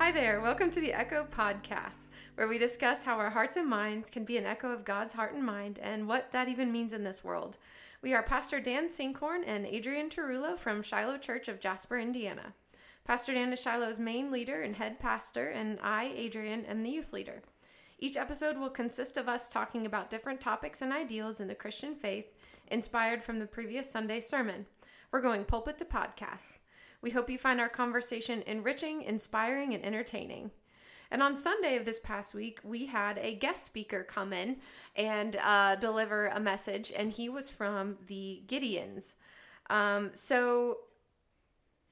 Hi there. Welcome to the Echo Podcast, where we discuss how our hearts and minds can be an echo of God's heart and mind and what that even means in this world. We are Pastor Dan Sinkhorn and Adrian Tarullo from Shiloh Church of Jasper, Indiana. Pastor Dan is Shiloh's main leader and head pastor, and I, Adrian, am the youth leader. Each episode will consist of us talking about different topics and ideals in the Christian faith inspired from the previous Sunday sermon. We're going pulpit to podcast. We hope you find our conversation enriching, inspiring, and entertaining. And on Sunday of this past week, we had a guest speaker come in and uh, deliver a message, and he was from the Gideons. Um, so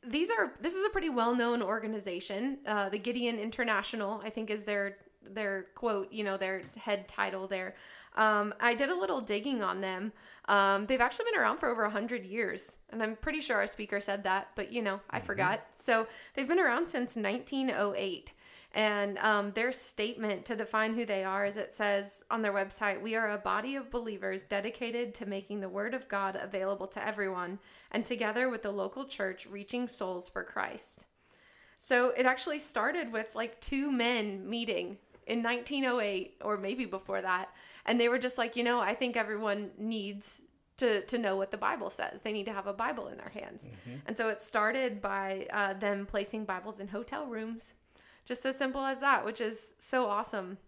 these are this is a pretty well known organization. Uh, the Gideon International, I think, is their their quote, you know, their head title there. Um, I did a little digging on them. Um, they've actually been around for over 100 years, and I'm pretty sure our speaker said that, but you know, I mm-hmm. forgot. So they've been around since 1908. And um, their statement to define who they are is it says on their website, We are a body of believers dedicated to making the Word of God available to everyone, and together with the local church, reaching souls for Christ. So it actually started with like two men meeting in 1908 or maybe before that and they were just like you know i think everyone needs to to know what the bible says. They need to have a bible in their hands. Mm-hmm. and so it started by uh, them placing bibles in hotel rooms. Just as simple as that which is so awesome.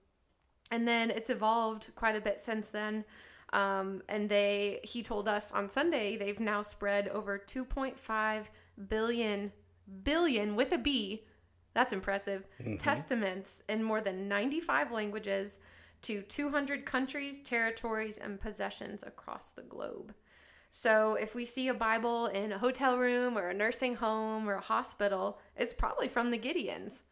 And then it's evolved quite a bit since then. Um, and they he told us on sunday they've now spread over 2.5 billion billion with a b. That's impressive. Mm-hmm. Testaments in more than 95 languages to 200 countries, territories, and possessions across the globe. So if we see a Bible in a hotel room or a nursing home or a hospital, it's probably from the Gideons.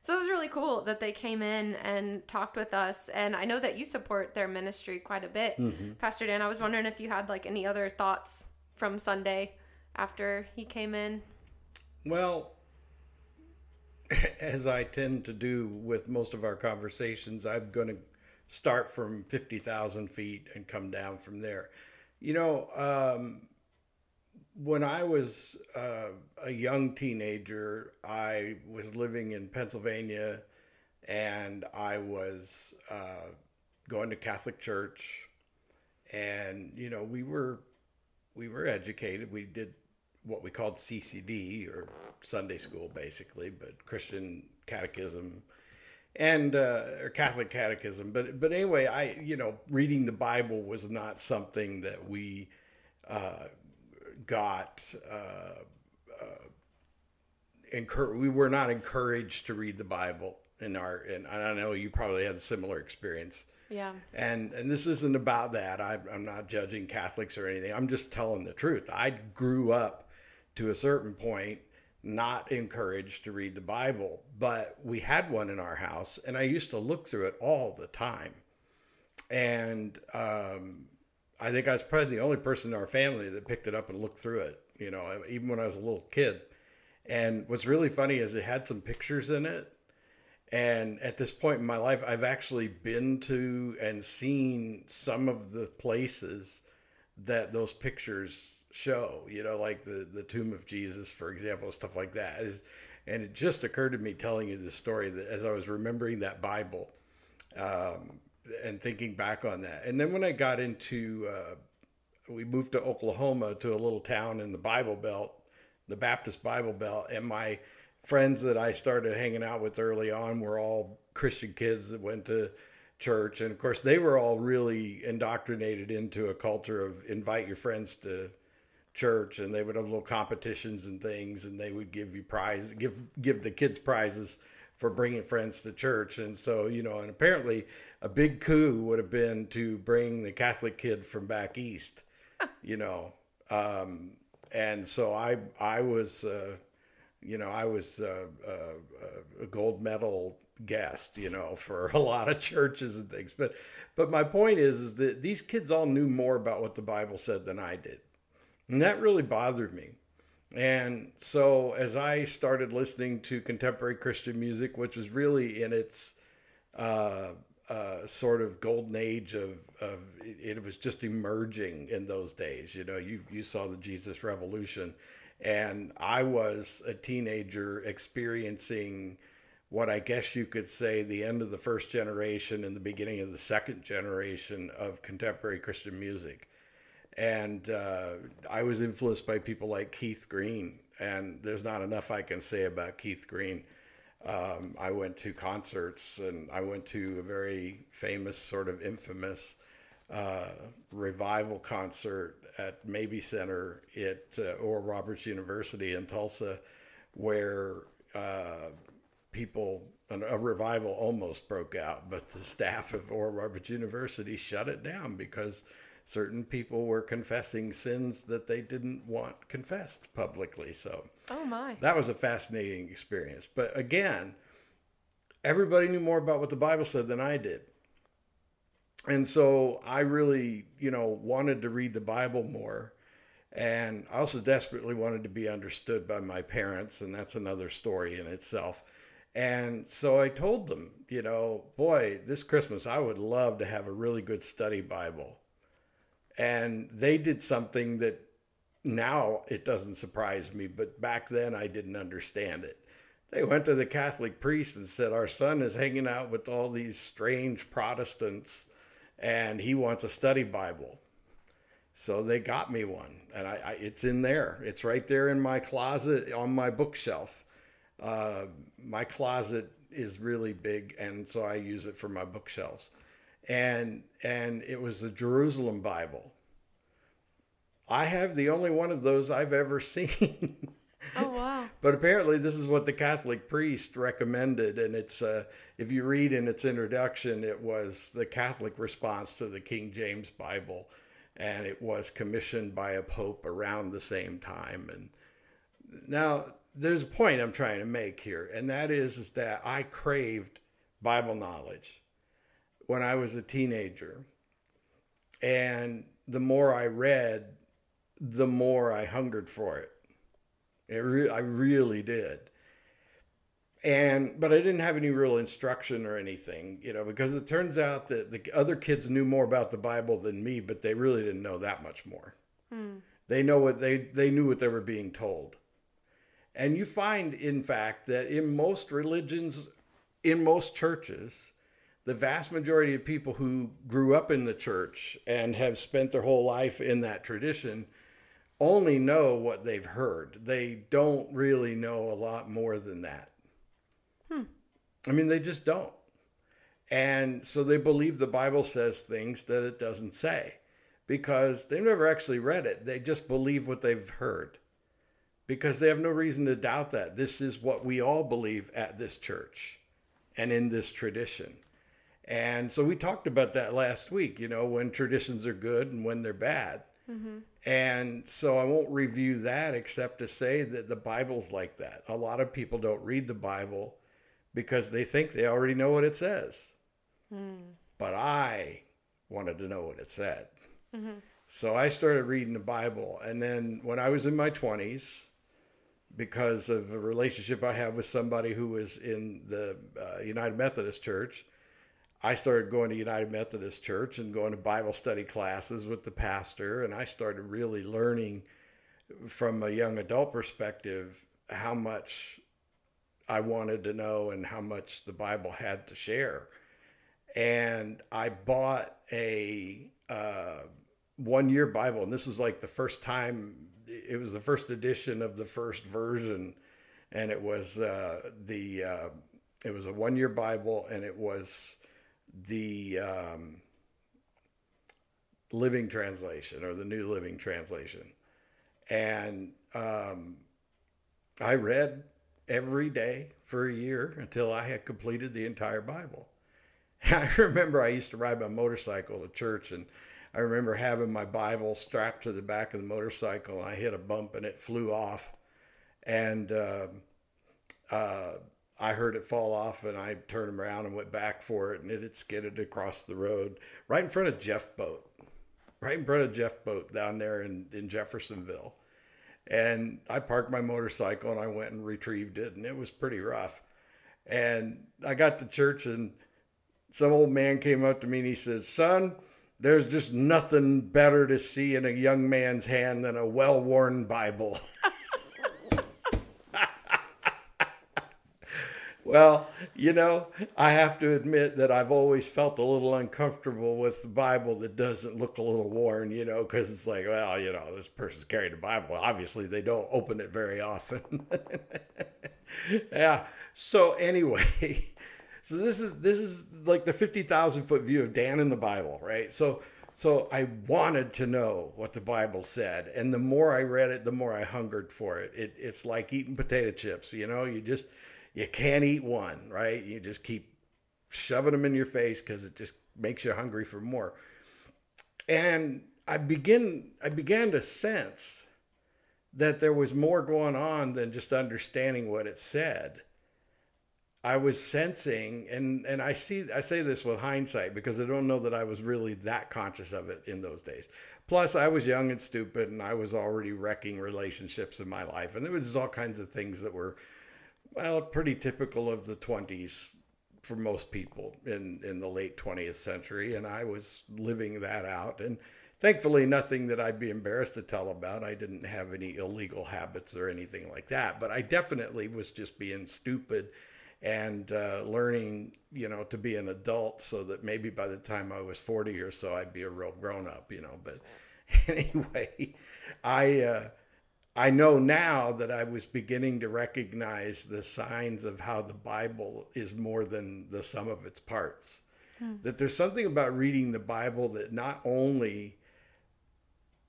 So it was really cool that they came in and talked with us. And I know that you support their ministry quite a bit. Mm-hmm. Pastor Dan, I was wondering if you had like any other thoughts from Sunday after he came in. Well, as I tend to do with most of our conversations, I'm going to start from 50,000 feet and come down from there. You know, um, when I was uh, a young teenager, I was living in Pennsylvania and I was uh, going to Catholic church. And, you know, we were we were educated. We did what we called CCD or Sunday school, basically, but Christian catechism and uh, or Catholic catechism. But but anyway, I you know reading the Bible was not something that we uh, got. Uh, uh encouraged. We were not encouraged to read the Bible in our. And I know you probably had a similar experience. Yeah. And and this isn't about that. I, I'm not judging Catholics or anything. I'm just telling the truth. I grew up to a certain point not encouraged to read the Bible, but we had one in our house, and I used to look through it all the time. And um, I think I was probably the only person in our family that picked it up and looked through it, you know, even when I was a little kid. And what's really funny is it had some pictures in it. And at this point in my life, I've actually been to and seen some of the places that those pictures show, you know, like the, the tomb of Jesus, for example, stuff like that. Is, and it just occurred to me telling you this story that as I was remembering that Bible um, and thinking back on that. And then when I got into, uh, we moved to Oklahoma to a little town in the Bible Belt, the Baptist Bible Belt, and my friends that I started hanging out with early on were all Christian kids that went to church and of course they were all really indoctrinated into a culture of invite your friends to church and they would have little competitions and things and they would give you prize give give the kids prizes for bringing friends to church. And so you know and apparently a big coup would have been to bring the catholic kid from back east you know. Um, and so i i was uh, you know i was uh, uh, a gold medal guest you know for a lot of churches and things. But but my point is is that these kids all knew more about what the bible said than i did and that really bothered me. And so as I started listening to contemporary Christian music, which was really in its uh, uh, sort of golden age of, of it, it, was just emerging in those days. You know, you, you saw the Jesus Revolution. And I was a teenager experiencing what I guess you could say the end of the first generation and the beginning of the second generation of contemporary Christian music. And uh, I was influenced by people like Keith Green, and there's not enough I can say about Keith Green. Um, I went to concerts and I went to a very famous, sort of infamous uh, revival concert at Mabee Center at uh, Oral Roberts University in Tulsa, where uh, people, a revival almost broke out, but the staff of Oral Roberts University shut it down because certain people were confessing sins that they didn't want confessed publicly. So, oh my, that was a fascinating experience. But again, everybody knew more about what the Bible said than I did. And so I really, you know, wanted to read the Bible more. And I also desperately wanted to be understood by my parents, and that's another story in itself. And so I told them, you know, boy, this Christmas I would love to have a really good study Bible and they did something that now it doesn't surprise me, but back then I didn't understand it. They went to the Catholic priest and said, Our son is hanging out with all these strange Protestants and he wants a study Bible. So they got me one, and I, I, it's in there. It's right there in my closet on my bookshelf. Uh, my closet is really big, and so I use it for my bookshelves and and it was the Jerusalem Bible. I have the only one of those I've ever seen. Oh wow! but apparently, this is what the Catholic priest recommended, and it's uh, if you read in its introduction, it was the Catholic response to the King James Bible, and it was commissioned by a pope around the same time. And now there's a point I'm trying to make here, and that is, is that I craved Bible knowledge when I was a teenager. And the more I read, the more I hungered for it. it re- I really did. And but I didn't have any real instruction or anything, you know, because it turns out that the other kids knew more about the Bible than me, but they really didn't know that much more. Hmm. They know what they they knew what they were being told. And you find in fact that in most religions in most churches the vast majority of people who grew up in the church and have spent their whole life in that tradition only know what they've heard. They don't really know a lot more than that. Hmm. I mean, they just don't. And so they believe the Bible says things that it doesn't say because they've never actually read it. They just believe what they've heard because they have no reason to doubt that. This is what we all believe at this church and in this tradition. And so we talked about that last week, you know, when traditions are good and when they're bad. Mm-hmm. And so I won't review that except to say that the Bible's like that. A lot of people don't read the Bible because they think they already know what it says. Mm. But I wanted to know what it said. Mm-hmm. So I started reading the Bible. And then when I was in my 20s, because of a relationship I have with somebody who was in the uh, United Methodist Church, I started going to United Methodist Church and going to Bible study classes with the pastor, and I started really learning from a young adult perspective how much I wanted to know and how much the Bible had to share. And I bought a uh, one year Bible, and this was like the first time, it was the first edition of the first version. And it was uh, the, uh, it was a one year Bible, and it was the um, Living Translation or the New Living Translation. And um, I read every day for a year until I had completed the entire Bible. I remember I used to ride my motorcycle to church, and I remember having my Bible strapped to the back of the motorcycle, and I hit a bump and it flew off. And uh, uh, I heard it fall off and I turned around and went back for it and it had skidded across the road right in front of Jeffboat, right in front of Jeffboat down there in, in Jeffersonville. And I parked my motorcycle and I went and retrieved it and it was pretty rough. And I got to church and some old man came up to me and he said, Son, there's just nothing better to see in a young man's hand than a well worn Bible. well, you know, I have to admit that I've always felt a little uncomfortable with the Bible that doesn't look a little worn, you know, because it's like, well, you know, this person's carrying the Bible. Obviously, they don't open it very often. yeah. So anyway, so this is this is like the fifty thousand foot view of Dan in the Bible, right? So so I wanted to know what the Bible said, and the more I read it, the more I hungered for it. it it's like eating potato chips, you know. You just you can't eat one, right? You just keep shoving them in your face because it just makes you hungry for more. And I begin I began to sense that there was more going on than just understanding what it said. I was sensing, and and I see I say this with hindsight because I don't know that I was really that conscious of it in those days. Plus, I was young and stupid, and I was already wrecking relationships in my life, and there was all kinds of things that were, well, pretty typical of the twenties for most people in in the late twentieth century, and I was living that out, and thankfully nothing that I'd be embarrassed to tell about. I didn't have any illegal habits or anything like that, but I definitely was just being stupid and uh, learning, you know, to be an adult so that maybe by the time I was 40 or so, I'd be a real grown up, you know. But anyway, I, uh, I know now that I was beginning to recognize the signs of how the Bible is more than the sum of its parts. Hmm. That there's something about reading the Bible that not only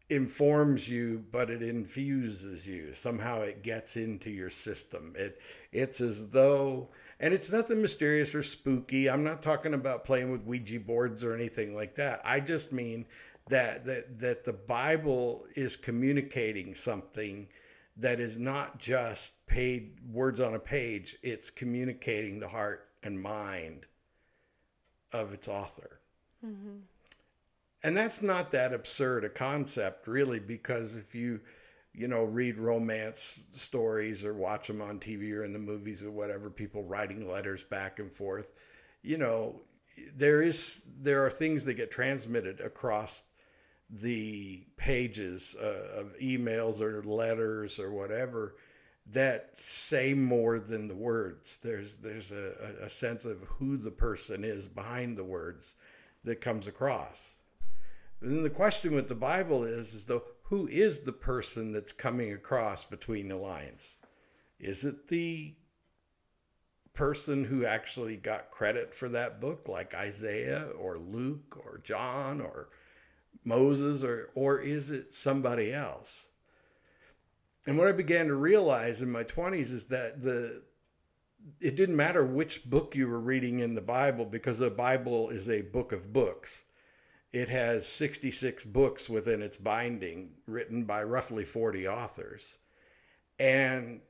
informs you but it infuses you somehow it gets into your system it it's as though and it's nothing mysterious or spooky. I'm not talking about playing with Ouija boards or anything like that. I just mean that that that the Bible is communicating something that is not just paid words on a page. It's communicating the heart and mind of its author. Mm-hmm. And that's not that absurd a concept, really, because if you you know, read romance stories or watch them on TV or in the movies or whatever, people writing letters back and forth. You know, there is there are things that get transmitted across the pages uh, of emails or letters or whatever that say more than the words. There's there's a, a sense of who the person is behind the words that comes across. And then the question with the Bible is, is though who is the person that's coming across between the lines? Is it the person who actually got credit for that book, like Isaiah or Luke or John or Moses, or, or is it somebody else? And what I began to realize in my 20s is that the it didn't matter which book you were reading in the Bible because the Bible is a book of books. It has 66 books within its binding, written by roughly 40 authors. And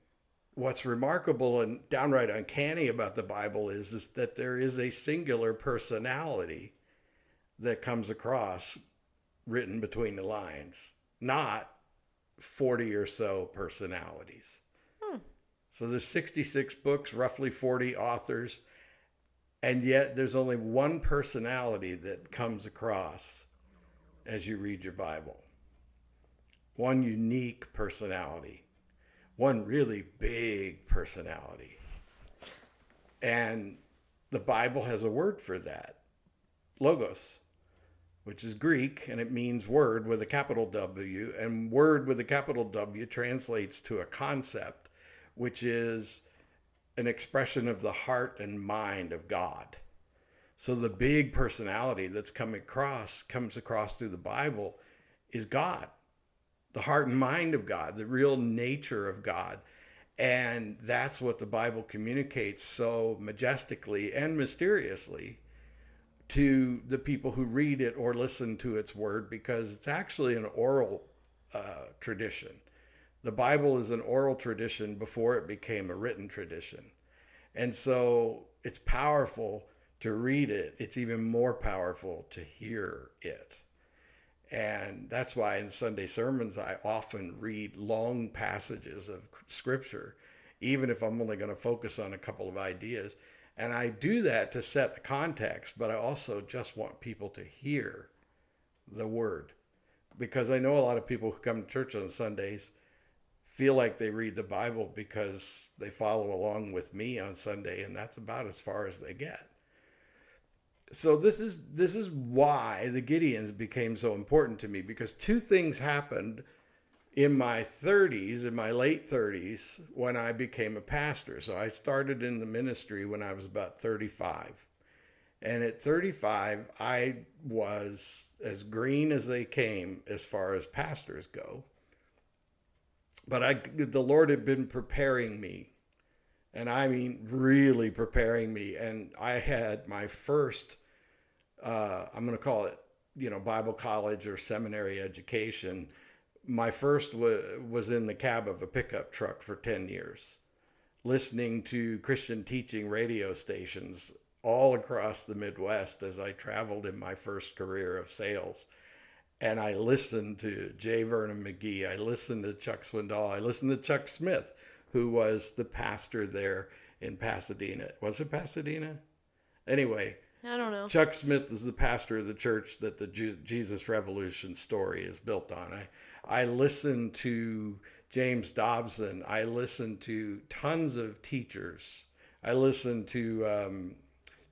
what's remarkable and downright uncanny about the Bible is, is that there is a singular personality that comes across written between the lines, not 40 or so personalities. Hmm. So there's 66 books, roughly 40 authors, and yet there's only one personality that comes across as you read your Bible. One unique personality, one really big personality. And the Bible has a word for that logos, which is Greek and it means word with a capital W. And word with a capital W translates to a concept, which is an expression of the heart and mind of God. So the big personality that's coming across comes across through the Bible is God, the heart and mind of God, the real nature of God. And that's what the Bible communicates so majestically and mysteriously to the people who read it or listen to its word because it's actually an oral uh, tradition. The Bible is an oral tradition before it became a written tradition. And so it's powerful to read it, it's even more powerful to hear it. And that's why in Sunday sermons, I often read long passages of scripture, even if I'm only going to focus on a couple of ideas. And I do that to set the context, but I also just want people to hear the word. Because I know a lot of people who come to church on Sundays feel like they read the Bible because they follow along with me on Sunday, and that's about as far as they get. So this is this is why the Gideons became so important to me because two things happened in my 30s, in my late 30s, when I became a pastor. So I started in the ministry when I was about 35. And at 35, I was as green as they came as far as pastors go. But I, the Lord had been preparing me, and I mean really preparing me. And I had my first, uh, I'm going to call it, you know, Bible college or seminary education. My first was, was in the cab of a pickup truck for 10 years, listening to Christian teaching radio stations all across the Midwest as I traveled in my first career of sales. And I listened to J. Vernon McGee. I listened to Chuck Swindoll. I listened to Chuck Smith, who was the pastor there in Pasadena. Was it Pasadena? Anyway, I don't know. Chuck Smith is the pastor of the church that the Jesus Revolution story is built on. I, I listened to James Dobson. I listened to tons of teachers. I listened to um,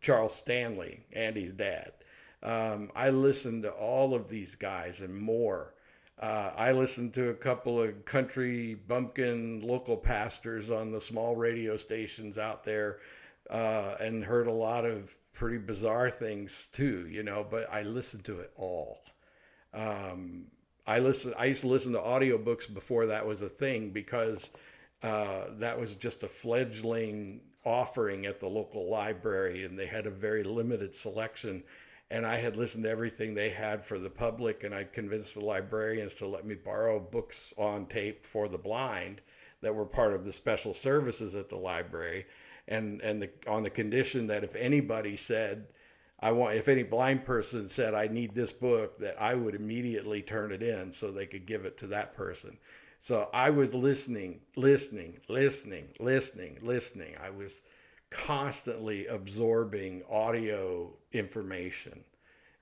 Charles Stanley, Andy's dad. Um, I listened to all of these guys and more. Uh, I listened to a couple of country bumpkin local pastors on the small radio stations out there uh, and heard a lot of pretty bizarre things too, you know, but I listened to it all. Um, I listen. I used to listen to audiobooks before that was a thing because uh, that was just a fledgling offering at the local library, and they had a very limited selection. And I had listened to everything they had for the public, and I convinced the librarians to let me borrow books on tape for the blind that were part of the special services at the library, and and the, on the condition that if anybody said, I want, if any blind person said I need this book, that I would immediately turn it in so they could give it to that person. So I was listening, listening, listening, listening, listening. I was constantly absorbing audio information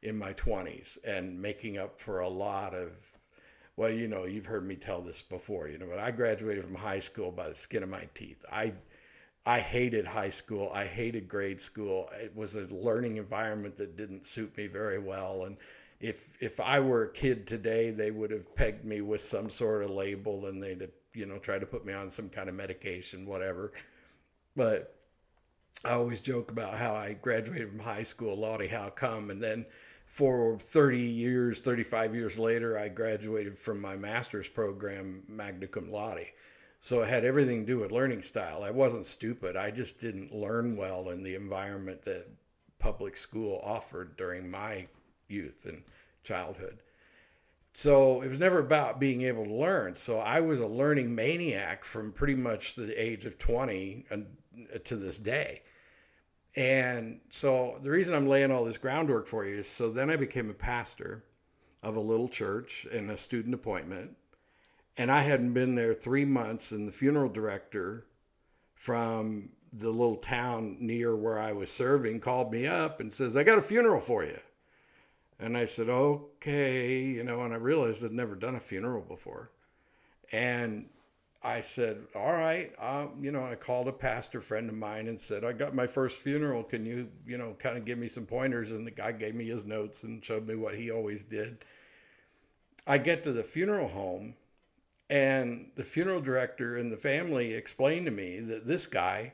in my 20s and making up for a lot of well you know you've heard me tell this before you know but i graduated from high school by the skin of my teeth i i hated high school i hated grade school it was a learning environment that didn't suit me very well and if if I were a kid today, they would have pegged me with some sort of label and they'd have, you know try to put me on some kind of medication, whatever. But I always joke about how I graduated from high school, Lottie, how come? And then for 30 years, 35 years later, I graduated from my master's program, magna cum laude. So it had everything to do with learning style. I wasn't stupid. I just didn't learn well in the environment that public school offered during my youth and childhood. So it was never about being able to learn. So I was a learning maniac from pretty much the age of 20 and uh, to this day. And so the reason I'm laying all this groundwork for you is so then I became a pastor of a little church and a student appointment. And I hadn't been there three months, and the funeral director from the little town near where I was serving called me up and says, I got a funeral for you. And I said, okay, you know, and I realized I'd never done a funeral before. And I said, all right, um, you know, I called a pastor friend of mine and said, I got my first funeral. Can you, you know, kind of give me some pointers? And the guy gave me his notes and showed me what he always did. I get to the funeral home, and the funeral director and the family explained to me that this guy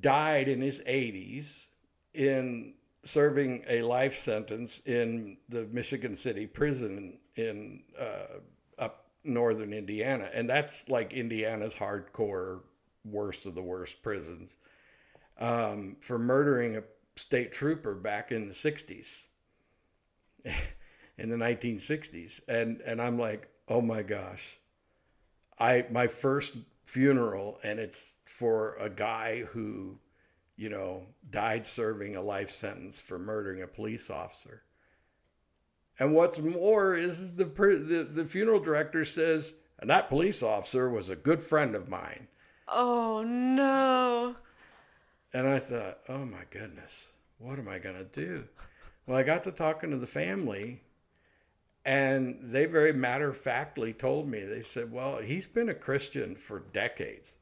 died in his 80s in serving a life sentence in the Michigan City prison in uh, up northern Indiana, and that's like Indiana's hardcore worst of the worst prisons um, for murdering a state trooper back in the '60s, in the 1960s, and and I'm like, oh my gosh, I my first funeral, and it's for a guy who you know, died serving a life sentence for murdering a police officer. And what's more is the, the, the funeral director says, and that police officer was a good friend of mine. Oh, no. And I thought, oh my goodness, what am I going to do? Well, I got to talking to the family, And they very matter of factly told me, they said, Well, he's been a Christian for decades.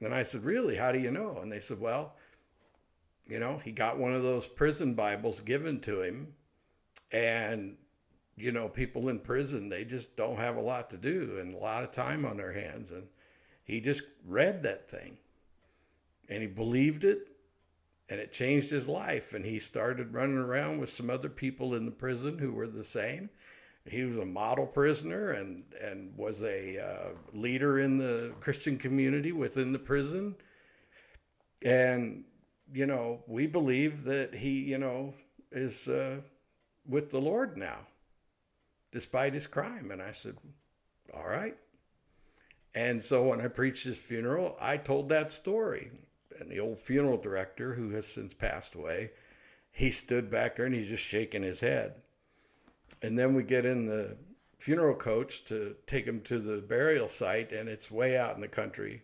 And I said, Really? How do you know? And they said, Well, you know, he got one of those prison Bibles given to him. And, you know, people in prison, they just don't have a lot to do and a lot of time on their hands. And he just read that thing and he believed it and it changed his life. And he started running around with some other people in the prison who were the same. He was a model prisoner and, and was a uh, leader in the Christian community within the prison. And, you know, we believe that he, you know, is uh, with the Lord now, despite his crime. And I said, all right. And so when I preached his funeral, I told that story and the old funeral director, who has since passed away, he stood back there and he's just shaking his head. And then we get in the funeral coach to take him to the burial site, and it's way out in the country.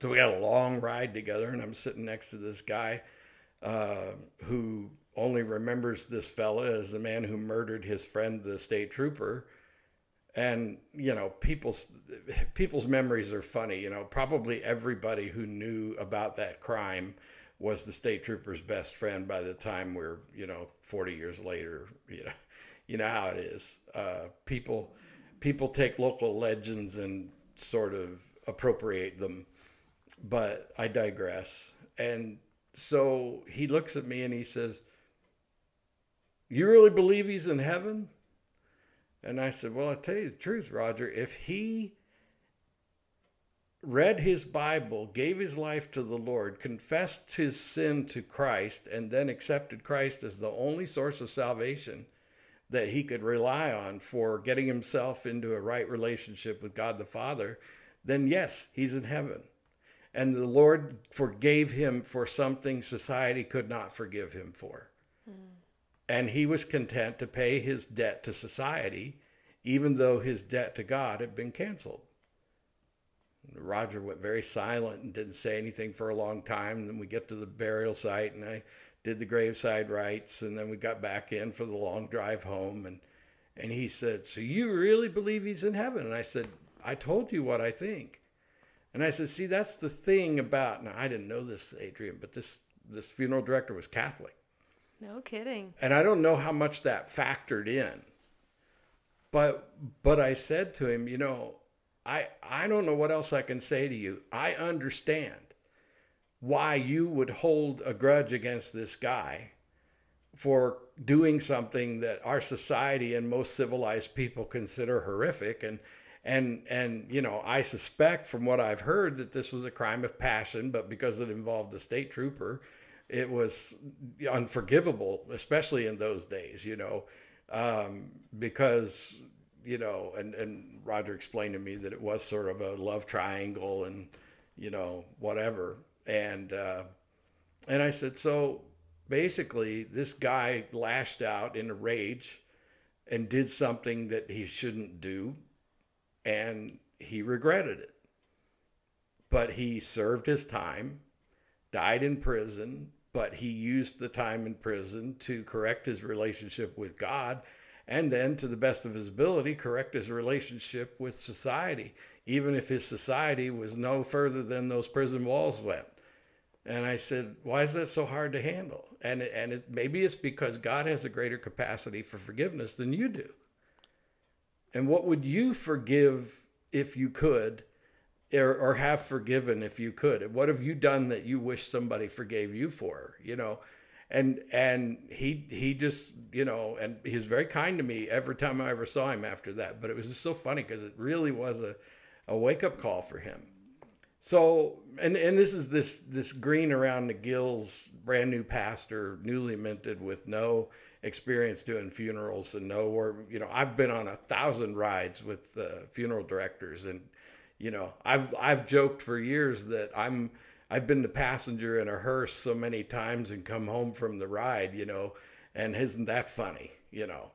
So we had a long ride together, and I'm sitting next to this guy uh, who only remembers this fella as the man who murdered his friend, the state trooper and you know people's people's memories are funny you know probably everybody who knew about that crime was the state trooper's best friend by the time we're you know 40 years later you know you know how it is. Uh, people people take local legends and sort of appropriate them. But i digress. And so he looks at me and he says you really believe he's in heaven and I said, Well, I'll tell you the truth, Roger. If he read his Bible, gave his life to the Lord, confessed his sin to Christ, and then accepted Christ as the only source of salvation that he could rely on for getting himself into a right relationship with God the Father, then yes, he's in heaven. And the Lord forgave him for something society could not forgive him for. Mm and he was content to pay his debt to society, even though his debt to God had been canceled. Roger went very silent and didn't say anything for a long time. And then we get to the burial site, and I did the graveside rites, and then we got back in for the long drive home. And and he said, "So you really believe he's in heaven?" And I said, "I told you what I think." And I said, "See, that's the thing about." Now I didn't know this, Adrian, but this this funeral director was Catholic. No kidding. And I don't know how much that factored in. But but I said to him, you know, I I don't know what else I can say to you. I understand why you would hold a grudge against this guy for doing something that our society and most civilized people consider horrific and and and you know I suspect from what I've heard that this was a crime of passion but because it involved a state trooper it was unforgivable, especially in those days, you know, um, because, you know, and, and Roger explained to me that it was sort of a love triangle and, you know, whatever. And, uh, and I said, so basically, this guy lashed out in a rage and did something that he shouldn't do, and he regretted it. But he served his time, died in prison, but he used the time in prison to correct his relationship with God and then, to the best of his ability, correct his relationship with society, even if his society was no further than those prison walls went. And I said, "Why is that so hard to handle?" And and it, maybe it's because God has a greater capacity for forgiveness than you do. And what would you forgive if you could? Or, or have forgiven if you could. What have you done that you wish somebody forgave you for you know? And and he he just you know and he was very kind to me every time i ever saw him after that but it was just so funny because it really was a, a wake-up call for him. So and and this is this this green around the gills brand new pastor newly minted with no experience doing funerals and no or you know i've been on a thousand rides with uh, funeral directors and you know, I've I've joked for years that I'm I've been the passenger in a hearse so many times and come home from the ride, you know, and isn't that funny, you know?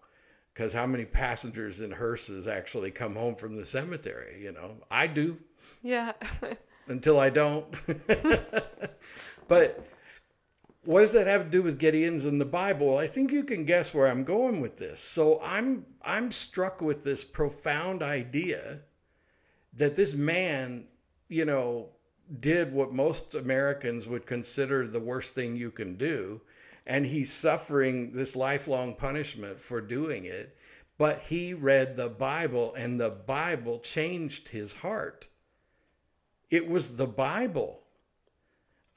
Because how many passengers in hearses actually come home from the cemetery? You know, I do. Yeah. until I don't. but what does that have to do with Gideon's in the Bible? I think you can guess where I'm going with this. So I'm I'm struck with this profound idea that this man, you know, did what most Americans would consider the worst thing you can do, and he's suffering this lifelong punishment for doing it. But he read the Bible, and the Bible changed his heart. It was the Bible.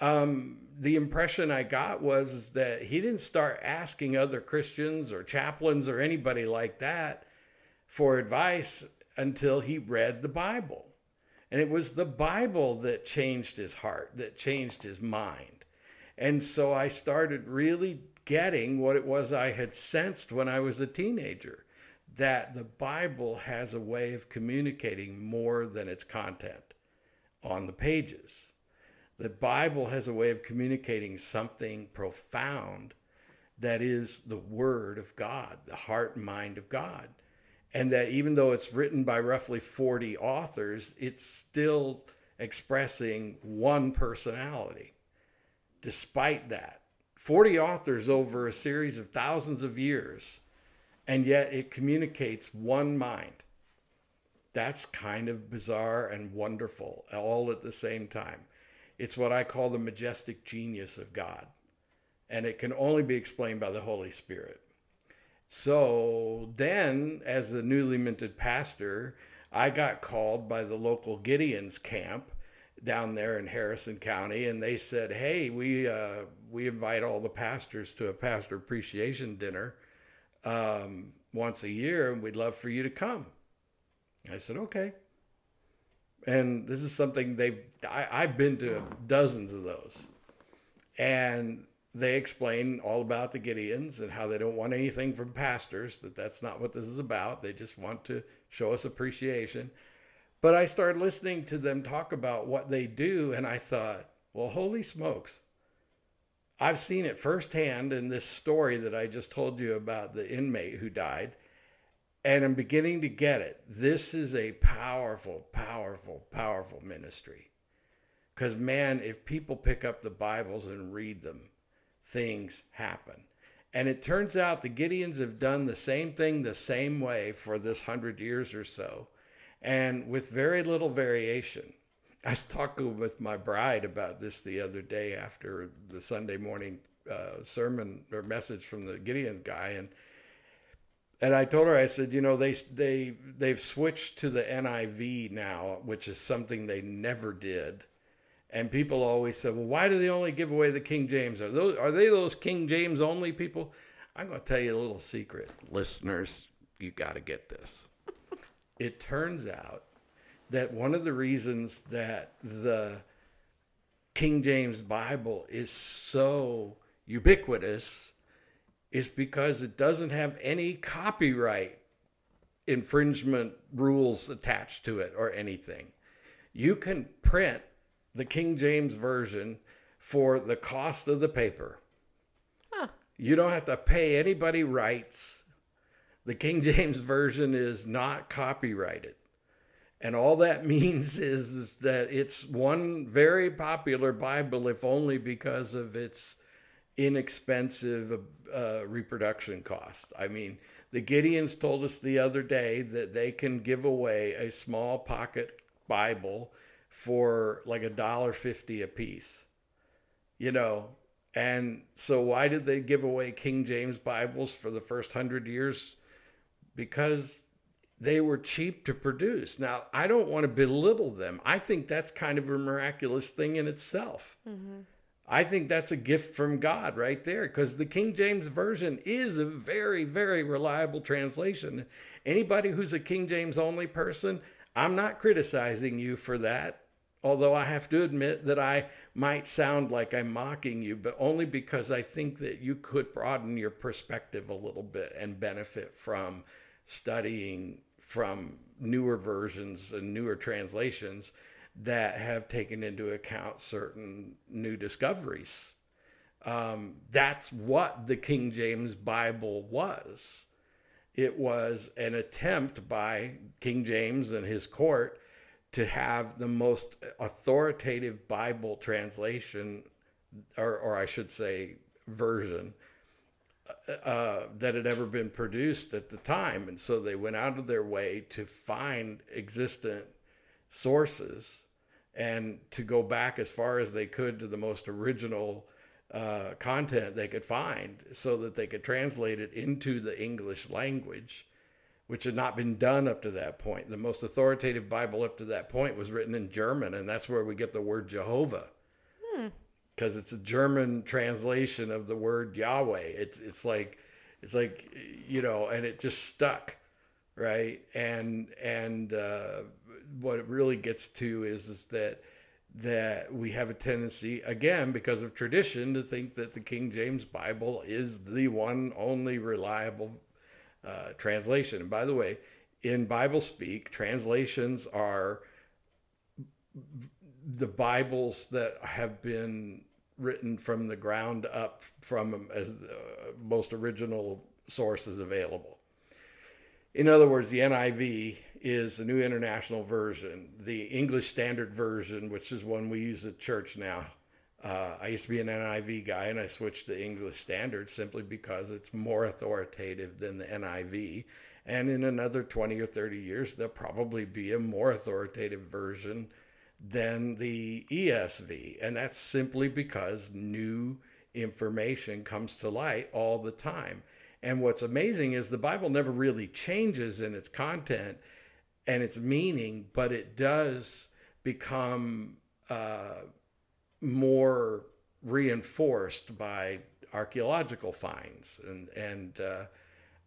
Um, the impression I got was that he didn't start asking other Christians or chaplains or anybody like that for advice until he read the Bible. And it was the Bible that changed his heart, that changed his mind. And so I started really getting what it was I had sensed when I was a teenager that the Bible has a way of communicating more than its content on the pages. The Bible has a way of communicating something profound that is the Word of God, the heart and mind of God. And that even though it's written by roughly 40 authors, it's still expressing one personality. Despite that, 40 authors over a series of thousands of years, and yet it communicates one mind. That's kind of bizarre and wonderful all at the same time. It's what I call the majestic genius of God. And it can only be explained by the Holy Spirit. So then, as a newly minted pastor, I got called by the local Gideon's camp down there in Harrison County, and they said, "Hey, we uh, we invite all the pastors to a pastor appreciation dinner um, once a year, and we'd love for you to come." I said, "Okay." and this is something they've I, i've been to dozens of those and they explain all about the gideons and how they don't want anything from pastors that that's not what this is about they just want to show us appreciation but i started listening to them talk about what they do and i thought well holy smokes i've seen it firsthand in this story that i just told you about the inmate who died and I'm beginning to get it. This is a powerful, powerful, powerful ministry. Because, man, if people pick up the Bibles and read them, things happen. And it turns out the Gideons have done the same thing the same way for this hundred years or so, and with very little variation. I was talking with my bride about this the other day after the Sunday morning uh, sermon or message from the Gideon guy, and and I told her, I said, you know, they they they've switched to the NIV now, which is something they never did. And people always said, well, why do they only give away the King James? Are those are they those King James only people? I'm going to tell you a little secret, listeners. You got to get this. it turns out that one of the reasons that the King James Bible is so ubiquitous is because it doesn't have any copyright infringement rules attached to it or anything. You can print the King James Version for the cost of the paper. Huh. You don't have to pay anybody rights. The King James Version is not copyrighted. And all that means is, is that it's one very popular Bible, if only because of its inexpensive uh, reproduction cost. I mean, the Gideons told us the other day that they can give away a small pocket Bible for like a dollar fifty a piece. You know, and so why did they give away King James Bibles for the first hundred years? Because they were cheap to produce. Now, I don't want to belittle them. I think that's kind of a miraculous thing in itself. Mm-hmm. I think that's a gift from God right there because the King James Version is a very, very reliable translation. Anybody who's a King James only person, I'm not criticizing you for that. Although I have to admit that I might sound like I'm mocking you, but only because I think that you could broaden your perspective a little bit and benefit from studying from newer versions and newer translations that have taken into account certain new discoveries. Um, that's what the King James Bible was. It was an attempt by King James and his court to have the most authoritative Bible translation or, or I should say, version uh, that had ever been produced at the time. And so they went out of their way to find existent sources and to go back as far as they could to the most original uh, content they could find so that they could translate it into the English language, which had not been done up to that point. The most authoritative Bible up to that point was written in German, and that's where we get the word Jehovah. Because it's a German translation of the word Yahweh. It's it's like it's like you know, and it just stuck, right? And and uh, what it really gets to is is that that we have a tendency again because of tradition to think that the King James Bible is the one only reliable uh, translation. And by the way, in Bible speak, translations are the Bibles that have been written from the ground up from as the most original sources available. In other words, the NIV is the New International Version. The English Standard Version, which is one we use at church now. Uh, I used to be an NIV guy and I switched to English Standard simply because it's more authoritative than the NIV. And in another 20 or 30 years, there'll probably be a more authoritative version than the ESV. And that's simply because new information comes to light all the time. And what's amazing is the Bible never really changes in its content and its meaning, but it does become uh, more reinforced by archaeological finds, and and uh,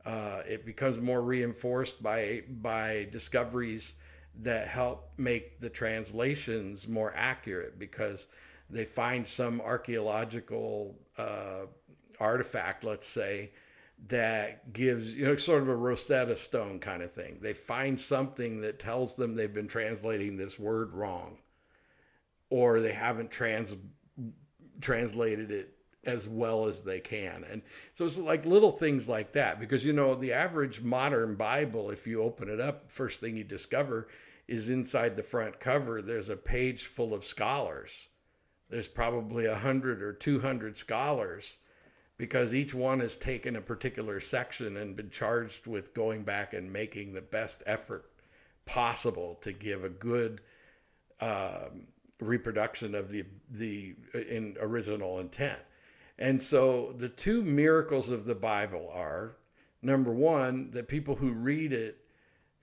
uh, it becomes more reinforced by by discoveries that help make the translations more accurate because they find some archaeological uh, artifact, let's say, that gives you know sort of a Rosetta Stone kind of thing. They find something that tells them they've been translating this word wrong, or they haven't trans translated it as well as they can. And so it's like little things like that because you know the average modern Bible, if you open it up, first thing you discover is inside the front cover. There's a page full of scholars. There's probably a hundred or two hundred scholars because each one has taken a particular section and been charged with going back and making the best effort possible to give a good um, reproduction of the the in original intent. And so the two miracles of the Bible are number one that people who read it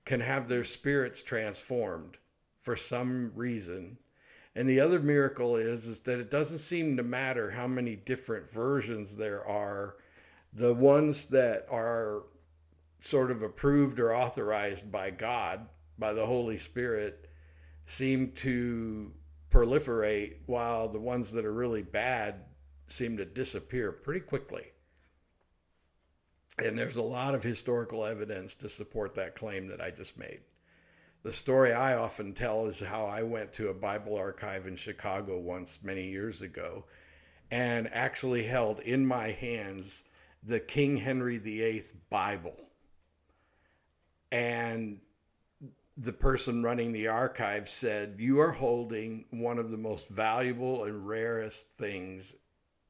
can have their spirits transformed for some reason and the other miracle is is that it doesn't seem to matter how many different versions there are. The ones that are sort of approved or authorized by God, by the Holy Spirit, seem to proliferate while the ones that are really bad seem to disappear pretty quickly. And there's a lot of historical evidence to support that claim that I just made the story I often tell is how I went to a Bible archive in Chicago once many years ago and actually held in my hands the King Henry VIII Bible. And the person running the archive said, You are holding one of the most valuable and rarest things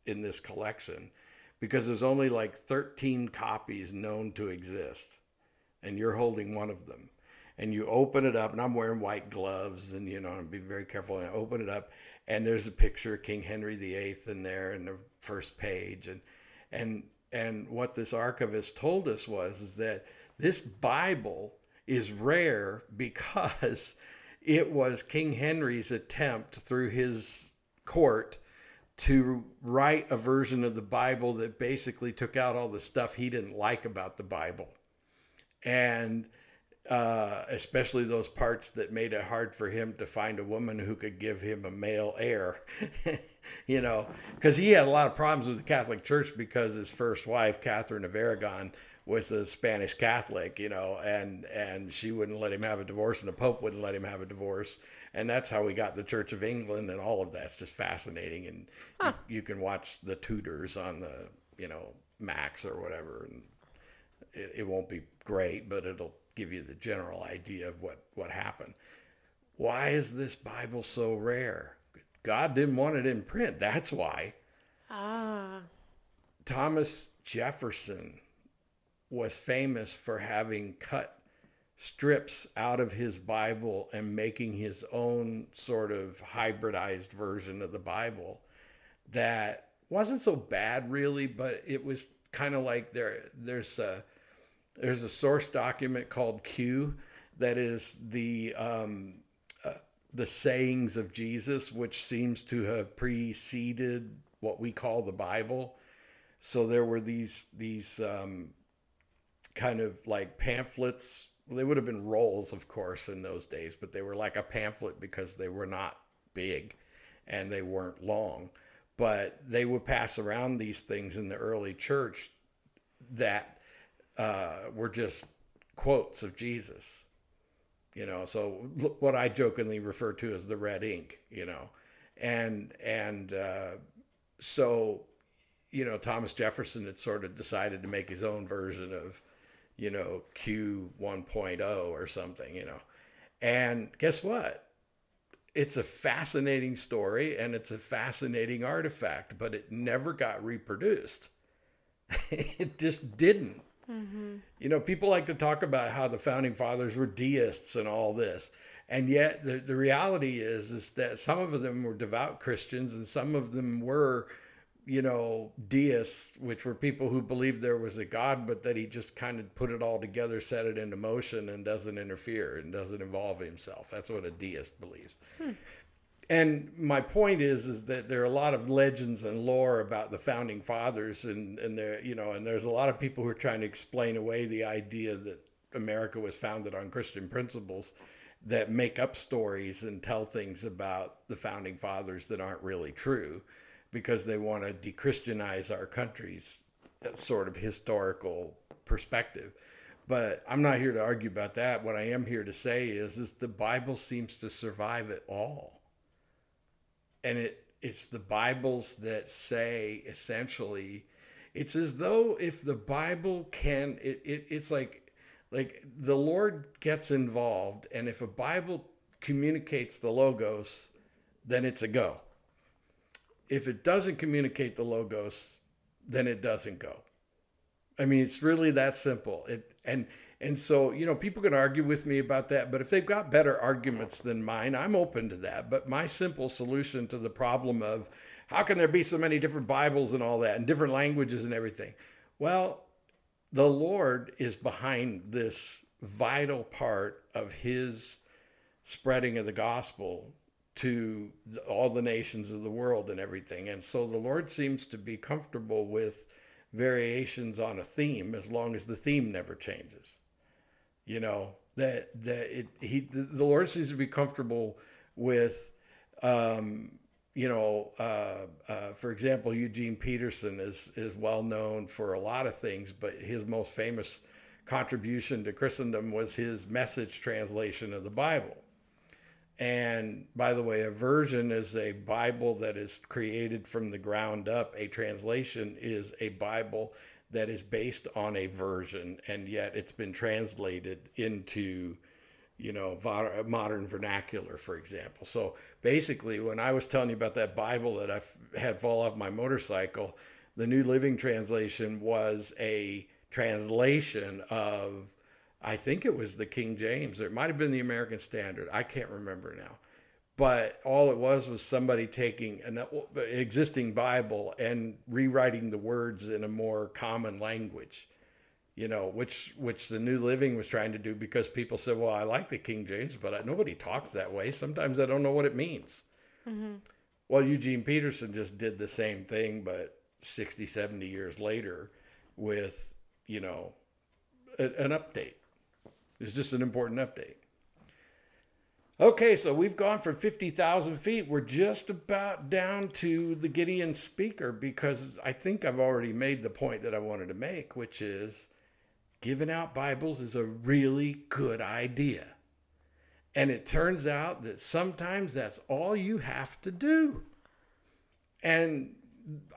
in this collection because there's only like 13 copies known to exist, and you're holding one of them and you open it up, and I'm wearing white gloves, and you know, I'm being very careful. And I open it up, and there's a picture of King Henry VIII in there in the first page, and and and what this archivist told us was is that this Bible is rare because it was King Henry's attempt through his court to write a version of the Bible that basically took out all the stuff he didn't like about the Bible. And uh, especially those parts that made it hard for him to find a woman who could give him a male heir. you know, because he had a lot of problems with the Catholic Church because his first wife, Catherine of Aragon, was a Spanish Catholic, you know, and and she wouldn't let him have a divorce, and the Pope wouldn't let him have a divorce, and that's how we got the Church of England, and all of that's just fascinating, and huh. you, you, can watch the Tudors on the you know Max or whatever, and it, it won't be great, but it'll give you the general idea of what, what happened. Why is this Bible so rare? God didn't want it in print. That's why. Ah. Thomas Jefferson was famous for having cut strips out of his Bible and making his own sort of hybridized version of the Bible that wasn't so bad really, but it was kind of like there there's a there's a source document called Q that is the um, uh, the sayings of Jesus, which seems to have preceded what we call the Bible. So there were these these um, kind of like pamphlets. They would have been rolls, of course, in those days, but they were like a pamphlet because they were not big and they weren't long. But they would pass around these things in the early church that uh, were just quotes of Jesus. You know, so what I jokingly refer to as the red ink. You know, and and uh, so you know Thomas Jefferson had sort of decided to make his own version of you know, Q 1.0 or something, you know. And guess what? It's a fascinating story and it's a fascinating artifact, but it never got reproduced. it just didn't. Mm-hmm. You know, people like to talk about how the founding fathers were deists and all this. And yet the, the reality is is that some of them were devout Christians and some of them were you know, deists, which were people who believed there was a God, but that he just kind of put it all together, set it into motion, and doesn't interfere and doesn't involve himself. That's what a deist believes. Hmm. And my point is, is that there are a lot of legends and lore about the founding fathers, and and there, you know, and there's a lot of people who are trying to explain away the idea that America was founded on Christian principles that make up stories and tell things about the founding fathers that aren't really true because they want to de-Christianize our country's uh, sort of historical perspective. But I'm not here to argue about that. What I am here to say is, is the Bible seems to survive it all. And it it's the Bibles that say essentially, it's as though if the Bible can, it, it it's like like the Lord gets involved, and if a Bible communicates the logos, then it's a go if it doesn't communicate the logos, then it doesn't go. I mean, it's really that simple. It and and so you know people can argue with me about that, but if they've got better arguments than mine, I'm open to that. But my simple solution to the problem of how can there be so many different Bibles and all that and different languages and everything? Well, the Lord is behind this vital part of His spreading of the gospel to all the nations of the world and everything. And so the Lord seems to be comfortable with variations on a theme as long as the theme never changes. You know, that that it he the Lord seems to be comfortable with um, you know, uh, uh, for example, Eugene Peterson is is well known for a lot of things, but his most famous contribution to Christendom was his message translation of the Bible. And by the way, a version is a Bible that is created from the ground up. A translation is a Bible that is based on a version, and yet it's been translated into, you know, modern vernacular, for example. So basically, when I was telling you about that Bible that I had fall off my motorcycle, the New Living Translation was a translation of I think it was the King James. It might have been the American Standard. I can't remember now. But all it was was somebody taking an existing Bible and rewriting the words in a more common language, you know, which which the New Living was trying to do because people said, "Well, I like the King James, but I, nobody talks that way. Sometimes I don't know what it means." Mm-hmm. Well, Eugene Peterson just did the same thing, but 60, 70 years later, with you know, a, an update. It's just an important update. Okay, so we've gone from 50,000 feet. We're just about down to the Gideon speaker because I think I've already made the point that I wanted to make, which is giving out Bibles is a really good idea. And it turns out that sometimes that's all you have to do. And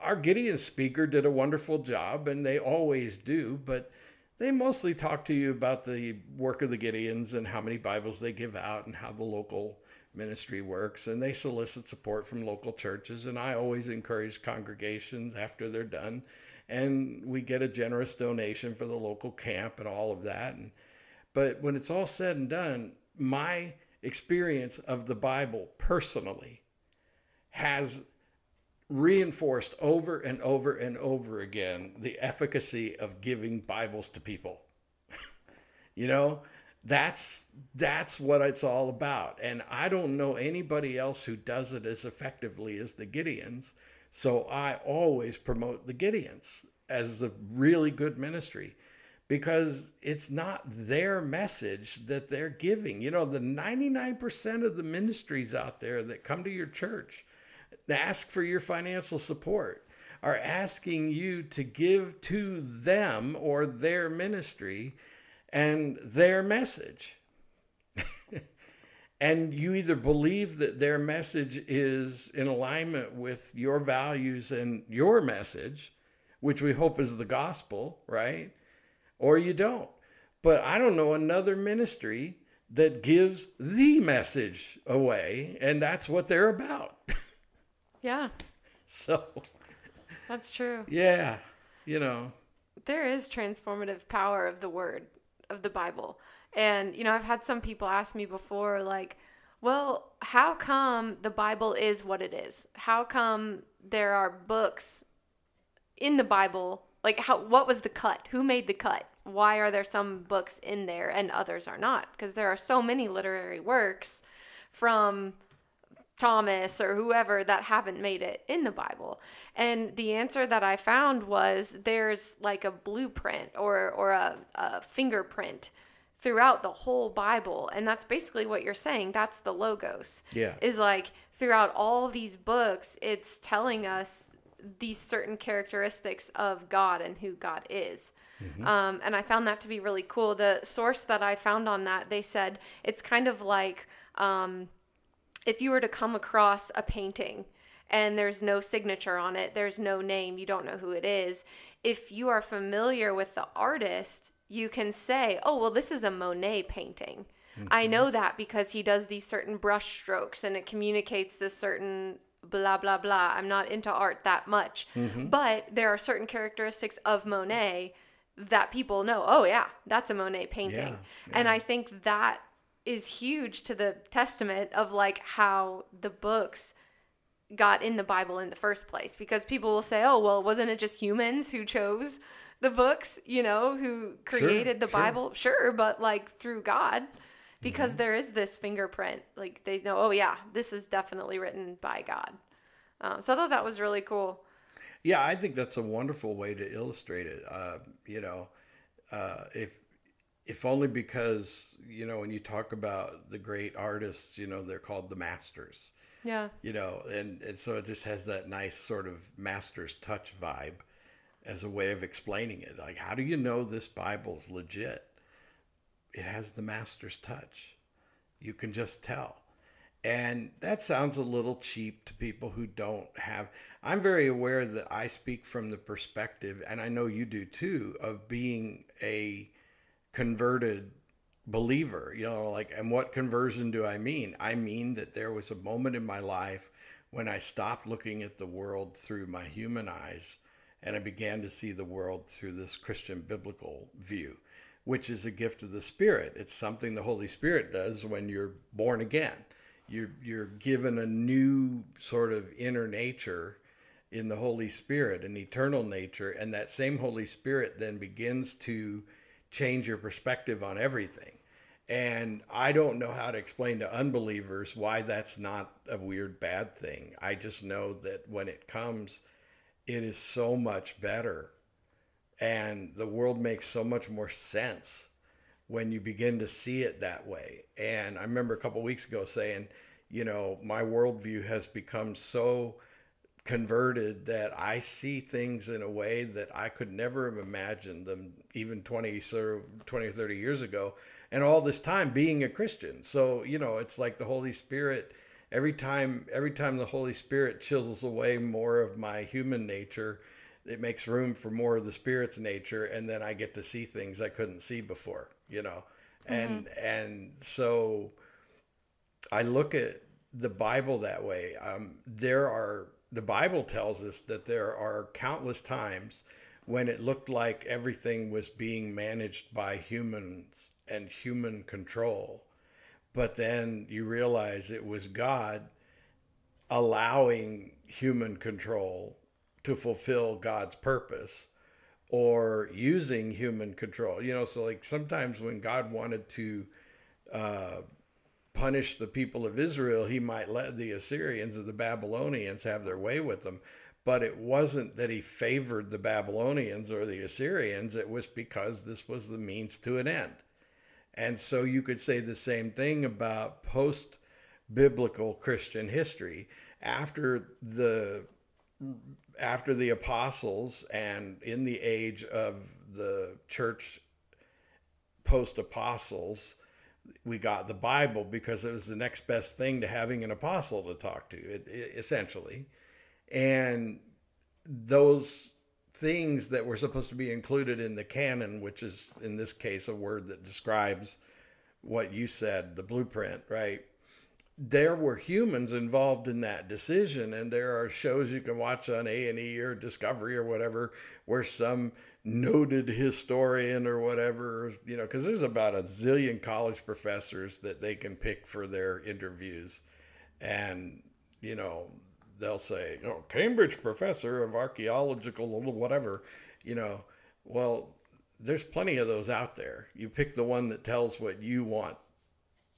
our Gideon speaker did a wonderful job, and they always do, but they mostly talk to you about the work of the Gideons and how many Bibles they give out and how the local ministry works. And they solicit support from local churches. And I always encourage congregations after they're done and we get a generous donation for the local camp and all of that. And, but when it's all said and done, my experience of the Bible personally has reinforced over and over and over again the efficacy of giving Bibles to people. you know, that's that's what it's all about. And I don't know anybody else who does it as effectively as the Gideons. So I always promote the Gideons as a really good ministry because it's not their message that they're giving. You know, the 99% of the ministries out there that come to your church ask for your financial support are asking you to give to them or their ministry and their message. and you either believe that their message is in alignment with your values and your message, which we hope is the gospel, right? Or you don't. But I don't know another ministry that gives the message away, and that's what they're about. Yeah. So that's true. Yeah. You know, there is transformative power of the word of the Bible. And, you know, I've had some people ask me before, like, well, how come the Bible is what it is? How come there are books in the Bible? Like, how, what was the cut? Who made the cut? Why are there some books in there and others are not? Because there are so many literary works from Thomas or whoever that haven't made it in the Bible. And the answer that I found was there's like a blueprint or, or a, a fingerprint throughout the whole Bible. And that's basically what you're saying. That's the Logos. Yeah. Is like throughout all these books, it's telling us these certain characteristics of God and who God is. Mm-hmm. Um, and I found that to be really cool. The source that I found on that, they said it's kind of like. Um, if you were to come across a painting and there's no signature on it, there's no name, you don't know who it is, if you are familiar with the artist, you can say, oh, well, this is a Monet painting. Mm-hmm. I know that because he does these certain brush strokes and it communicates this certain blah, blah, blah. I'm not into art that much. Mm-hmm. But there are certain characteristics of Monet that people know, oh, yeah, that's a Monet painting. Yeah, yeah. And I think that is huge to the testament of like how the books got in the Bible in the first place because people will say, "Oh, well, wasn't it just humans who chose the books, you know, who created sure, the sure. Bible?" Sure, but like through God because mm-hmm. there is this fingerprint. Like they know, "Oh yeah, this is definitely written by God." Um, so I thought that was really cool. Yeah, I think that's a wonderful way to illustrate it. Uh, you know, uh, if if only because you know when you talk about the great artists you know they're called the masters. Yeah. You know and and so it just has that nice sort of master's touch vibe as a way of explaining it. Like how do you know this bible's legit? It has the master's touch. You can just tell. And that sounds a little cheap to people who don't have i'm very aware that i speak from the perspective and i know you do too of being a converted believer you know like and what conversion do i mean? I mean that there was a moment in my life when i stopped looking at the world through my human eyes and i began to see the world through this christian biblical view which is a gift of the spirit. It's something the holy spirit does when you're born again. You're you're given a new sort of inner nature in the holy spirit an eternal nature and that same holy spirit then begins to change your perspective on everything. And I don't know how to explain to unbelievers why that's not a weird bad thing. I just know that when it comes, it is so much better. And the world makes so much more sense when you begin to see it that way. And I remember a couple weeks ago saying, you know, my worldview has become so converted that I see things in a way that I could never have imagined them even 20, 20 or 30 years ago. And all this time being a Christian. So, you know, it's like the Holy Spirit every time every time the Holy Spirit chisels away more of my human nature, it makes room for more of the spirit's nature and then I get to see things I couldn't see before, you know. And mm-hmm. and so I look at the Bible that way. Um, there are the Bible tells us that there are countless times when it looked like everything was being managed by humans and human control. But then you realize it was God allowing human control to fulfill God's purpose or using human control. You know, so like sometimes when God wanted to uh, punish the people of Israel, he might let the Assyrians and the Babylonians have their way with them. But it wasn't that he favored the Babylonians or the Assyrians, it was because this was the means to an end. And so you could say the same thing about post biblical Christian history. After the after the apostles and in the age of the church post apostles, we got the Bible because it was the next best thing to having an apostle to talk to, essentially. And those things that were supposed to be included in the canon, which is in this case a word that describes what you said, the blueprint, right? there were humans involved in that decision and there are shows you can watch on a&e or discovery or whatever where some noted historian or whatever you know because there's about a zillion college professors that they can pick for their interviews. And you know they'll say oh cambridge professor of archaeological whatever you know. Well there's plenty of those out there. You pick the one that tells what you want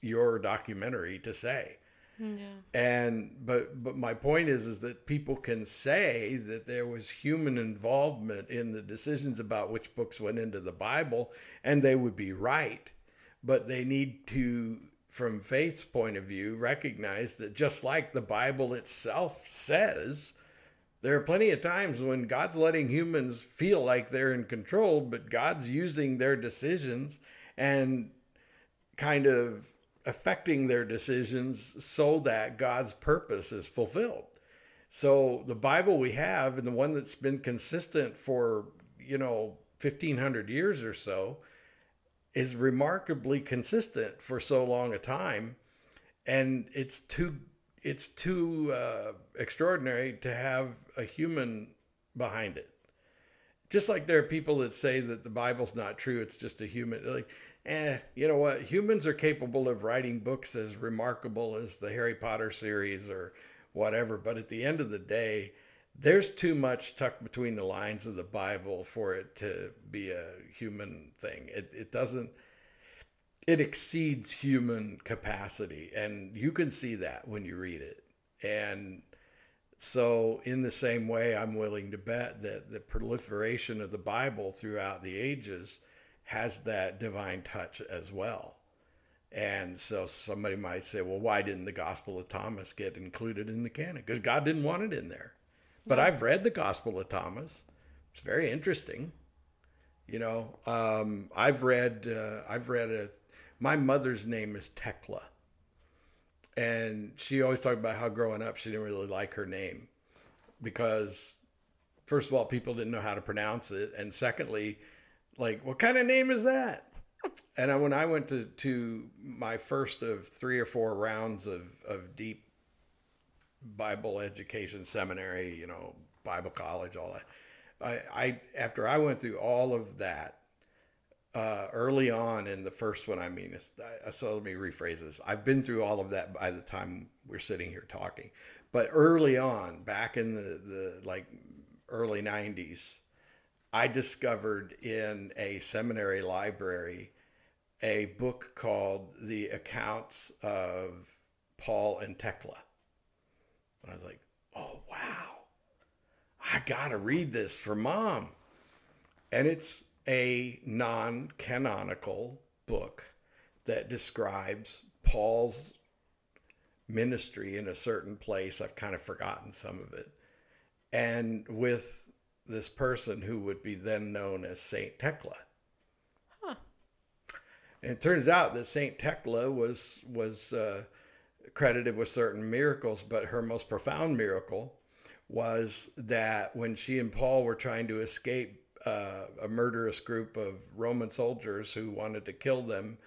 your documentary to say. Yeah. And but but my point is is that people can say that there was human involvement in the decisions about which books went into the Bible and they would be right. But they need to from faith's point of view recognize that just like the Bible itself says, there are plenty of times when God's letting humans feel like they're in control, but God's using their decisions and kind of affecting their decisions so that God's purpose is fulfilled. So the Bible we have and the one that's been consistent for, you know, 1500 years or so is remarkably consistent for so long a time and it's too it's too uh, extraordinary to have a human behind it. Just like there are people that say that the Bible's not true, it's just a human like eh, you know what? Humans are capable of writing books as remarkable as the Harry Potter series or whatever. But at the end of the day, there's too much tucked between the lines of the Bible for it to be a human thing. It, it doesn't, it exceeds human capacity. And you can see that when you read it. And so, in the same way, I'm willing to bet that the proliferation of the Bible throughout the ages has that divine touch as well. And so somebody might say, well, why didn't the Gospel of Thomas get included in the canon? Because God didn't want it in there. But I've read the Gospel of Thomas. It's very interesting. You know, um, I've read, uh, I've read a, my mother's name is Tekla. And she always talked about how growing up she didn't really like her name because, first of all, people didn't know how to pronounce it. And secondly, like, what kind of name is that? And I, when I went to, to my first of three or four rounds of, of deep Bible education seminary, you know, Bible college, all that, I, I after I went through all of that, uh, early on in the first one, I mean, so let me rephrase this. I've been through all of that by the time we're sitting here talking, but early on, back in the, the like early 90s, I discovered in a seminary library a book called The Accounts of Paul and Tekla. And I was like, oh, wow, I got to read this for mom. And it's a non canonical book that describes Paul's ministry in a certain place. I've kind of forgotten some of it. And with this person who would be then known as Saint Tekla. Huh. And it turns out that Saint Tekla was was uh, credited with certain miracles, but her most profound miracle was that when she and Paul were trying to escape uh, a murderous group of Roman soldiers who wanted to kill them.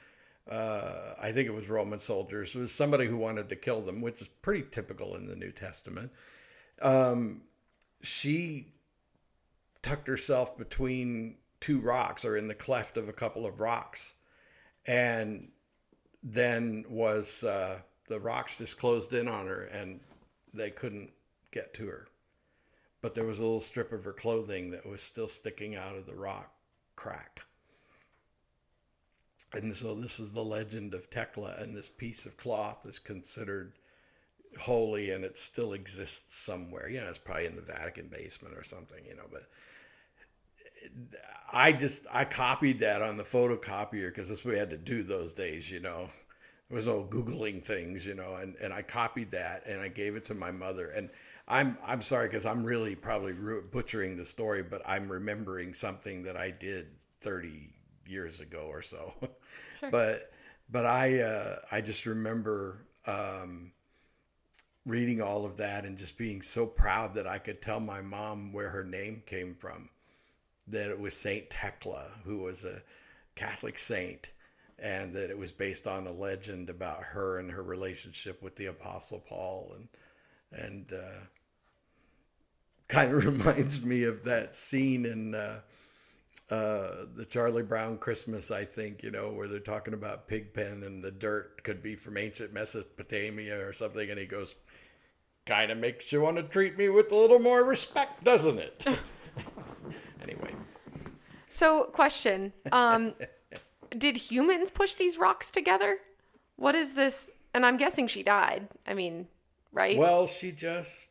Uh, I think it was Roman soldiers. It was somebody who wanted to kill them, which is pretty typical in the New Testament. Um, she tucked herself between two rocks or in the cleft of a couple of rocks and then was uh, the rocks just closed in on her and they couldn't get to her but there was a little strip of her clothing that was still sticking out of the rock crack and so this is the legend of Tekla, and this piece of cloth is considered holy, and it still exists somewhere. Yeah, it's probably in the Vatican basement or something. You know, but I just I copied that on the photocopier because that's what we had to do those days. You know, It was all googling things. You know, and and I copied that and I gave it to my mother and. I'm I'm sorry because I'm really probably butchering the story, but I'm remembering something that I did 30 years ago or so. Sure. but but I uh, I just remember um, reading all of that and just being so proud that I could tell my mom where her name came from. That it was Saint Tekla, who was a Catholic saint, and that it was based on a legend about her and her relationship with the Apostle Paul, and and uh, kind of reminds me of that scene in. Uh, uh, the Charlie Brown Christmas, I think, you know, where they're talking about Pigpen and the dirt could be from ancient Mesopotamia or something. And he goes, kind of makes you want to treat me with a little more respect, doesn't it? anyway. So, question um, Did humans push these rocks together? What is this? And I'm guessing she died. I mean, right? Well, she just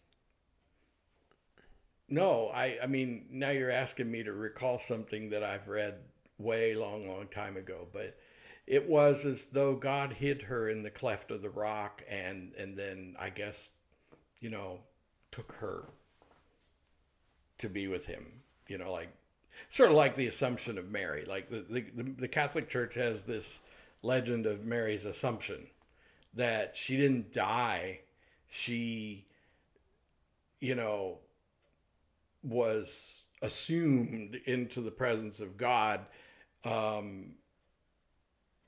no, I, I mean, now you're asking me to recall something that I've read way long, long time ago, but it was as though God hid her in the cleft of the rock and, and then I guess, you know, took her to be with him, you know, like sort of like the Assumption of Mary. Like the, the, the Catholic Church has this legend of Mary's Assumption that she didn't die. She, you know, was assumed into the presence of God. Um,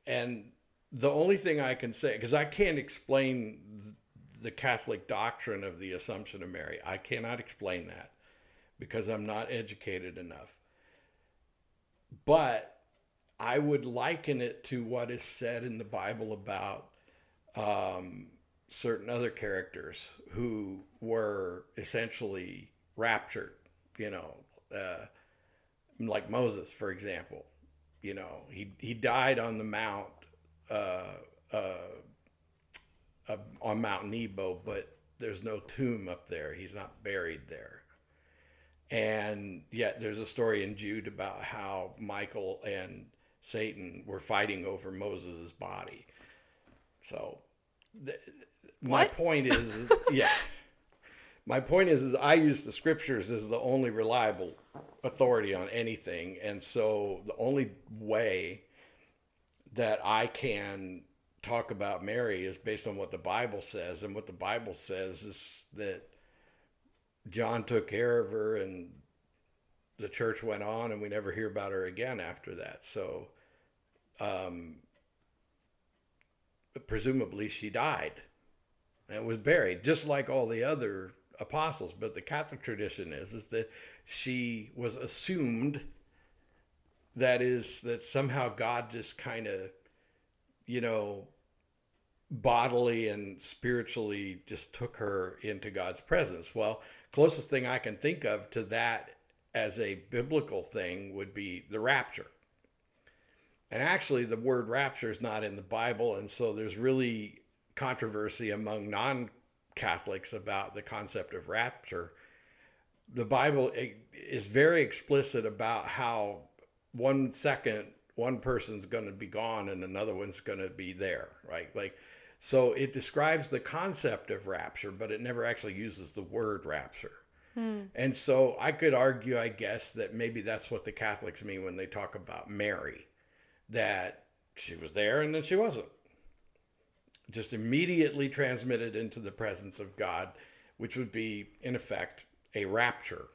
and the only thing I can say, because I can't explain the Catholic doctrine of the Assumption of Mary, I cannot explain that because I'm not educated enough. But I would liken it to what is said in the Bible about um, certain other characters who were essentially raptured you know, uh, like Moses, for example. You know, he he died on the mount uh, uh, on Mount Nebo, but there's no tomb up there. He's not buried there. And yet, there's a story in Jude about how Michael and Satan were fighting over Moses' body. So, th- my point is, is yeah. My point is, is I use the scriptures as the only reliable authority on anything, and so the only way that I can talk about Mary is based on what the Bible says, and what the Bible says is that John took care of her, and the church went on, and we never hear about her again after that. So, um, presumably, she died and was buried, just like all the other apostles, but the Catholic tradition is is that she was assumed that is that somehow God just kind of you know bodily and spiritually just took her into God's presence. Well, closest thing I can think of to that as a biblical thing would be the rapture. And actually the word rapture is not in the Bible and so there's really controversy among non Catholics about the concept of rapture, the Bible eh, is very explicit about how one second one person's going to be gone and another one's going to be there, right? Like, so it describes the concept of rapture, but it never actually uses the word rapture. Hmm. And so I could argue, I guess, that maybe that's what the Catholics mean when they talk about Mary, that she was there and then she wasn't just immediately transmitted into the presence of God, which would be, in effect, a rapture.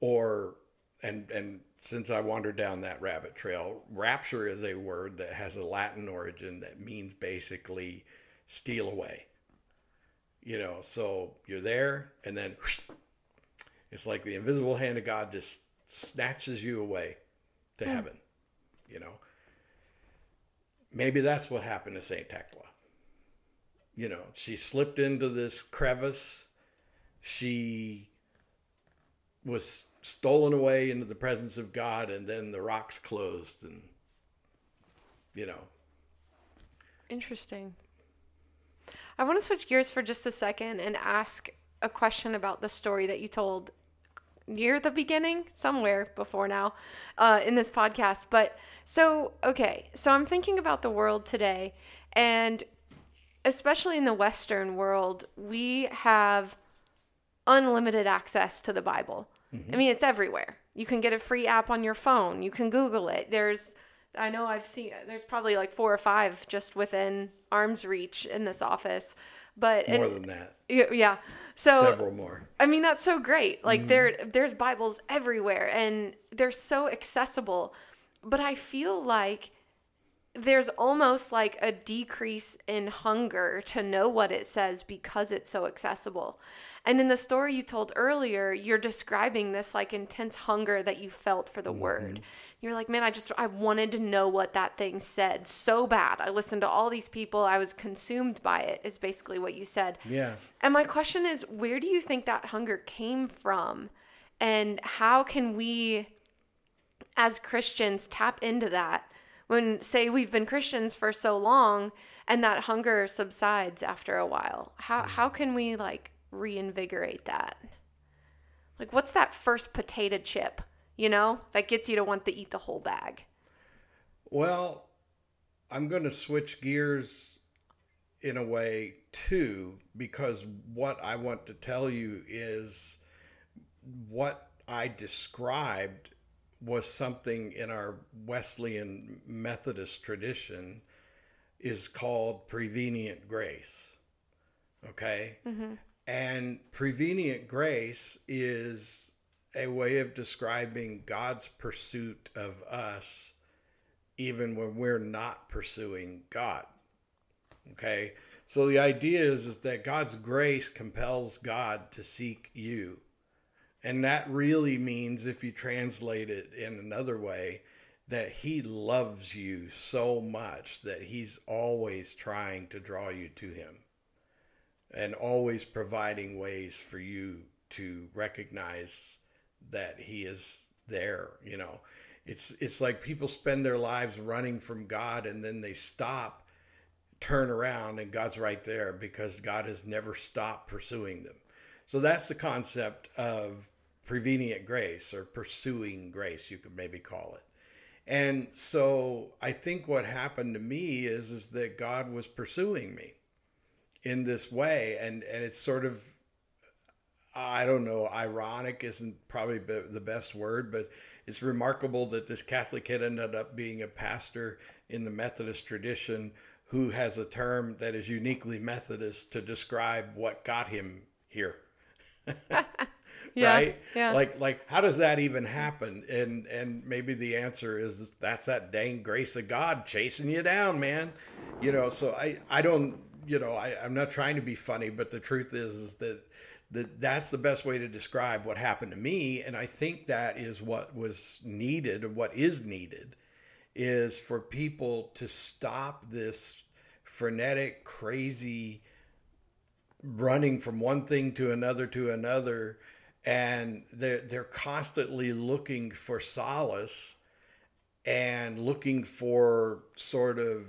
Or, and, and since I wandered down that rabbit trail, rapture is a word that has a Latin origin that means basically steal away. You know, so you're there, and then whoosh, it's like the invisible hand of God just snatches you away to hmm. heaven. You know, maybe that's what happened to Saint Tekla. You know, she slipped into this crevice. She was stolen away into the presence of God, and then the rocks closed, and you know. Interesting. I want to switch gears for just a second and ask a question about the story that you told near the beginning, somewhere before now, uh, in this podcast. But so, okay, so I'm thinking about the world today, and especially in the Western world, we have unlimited access to the Bible. Mm-hmm. I mean, it's everywhere. You can get a free app on your phone. You can Google it. There's, I know I've seen, there's probably like four or five just within arm's reach in this office. But More and- than that, yeah, yeah. So several more. I mean, that's so great. Like mm-hmm. there, there's Bibles everywhere, and they're so accessible. But I feel like there's almost like a decrease in hunger to know what it says because it's so accessible. And in the story you told earlier, you're describing this like intense hunger that you felt for the mm-hmm. word. You're like, man, I just I wanted to know what that thing said so bad. I listened to all these people. I was consumed by it. Is basically what you said. Yeah. And my question is, where do you think that hunger came from? And how can we, as Christians, tap into that when, say, we've been Christians for so long and that hunger subsides after a while? How, mm. how can we, like, reinvigorate that? Like, what's that first potato chip, you know, that gets you to want to eat the whole bag? Well, I'm going to switch gears in a way too, because what I want to tell you is what I described was something in our Wesleyan Methodist tradition is called prevenient grace. Okay? Mm-hmm. And prevenient grace is a way of describing God's pursuit of us even when we're not pursuing God. Okay? So the idea is, is that God's grace compels God to seek you. And that really means, if you translate it in another way, that He loves you so much that He's always trying to draw you to Him and always providing ways for you to recognize that He is there, you know it's it's like people spend their lives running from God and then they stop, turn around, and God's right there because God has never stopped pursuing them. So that's the concept of prevenient grace or pursuing grace, you could maybe call it. And so I think what happened to me is is that God was pursuing me in this way, and and it's sort of I don't know, ironic isn't probably the best word, but it's remarkable that this Catholic kid ended up being a pastor in the Methodist tradition who has a term that is uniquely Methodist to describe what got him here. Yeah, right? yeah. Like like how does that even happen? And and maybe the answer is that's that dang grace of God chasing you down, man. You know, so I I don't you know, I, I'm not trying to be funny, but the truth is is that that that's the best way to describe what happened to me. And I think that is what was needed and what is needed is for people to stop this frenetic, crazy running from one thing to another to another and they're they're constantly looking for solace and looking for sort of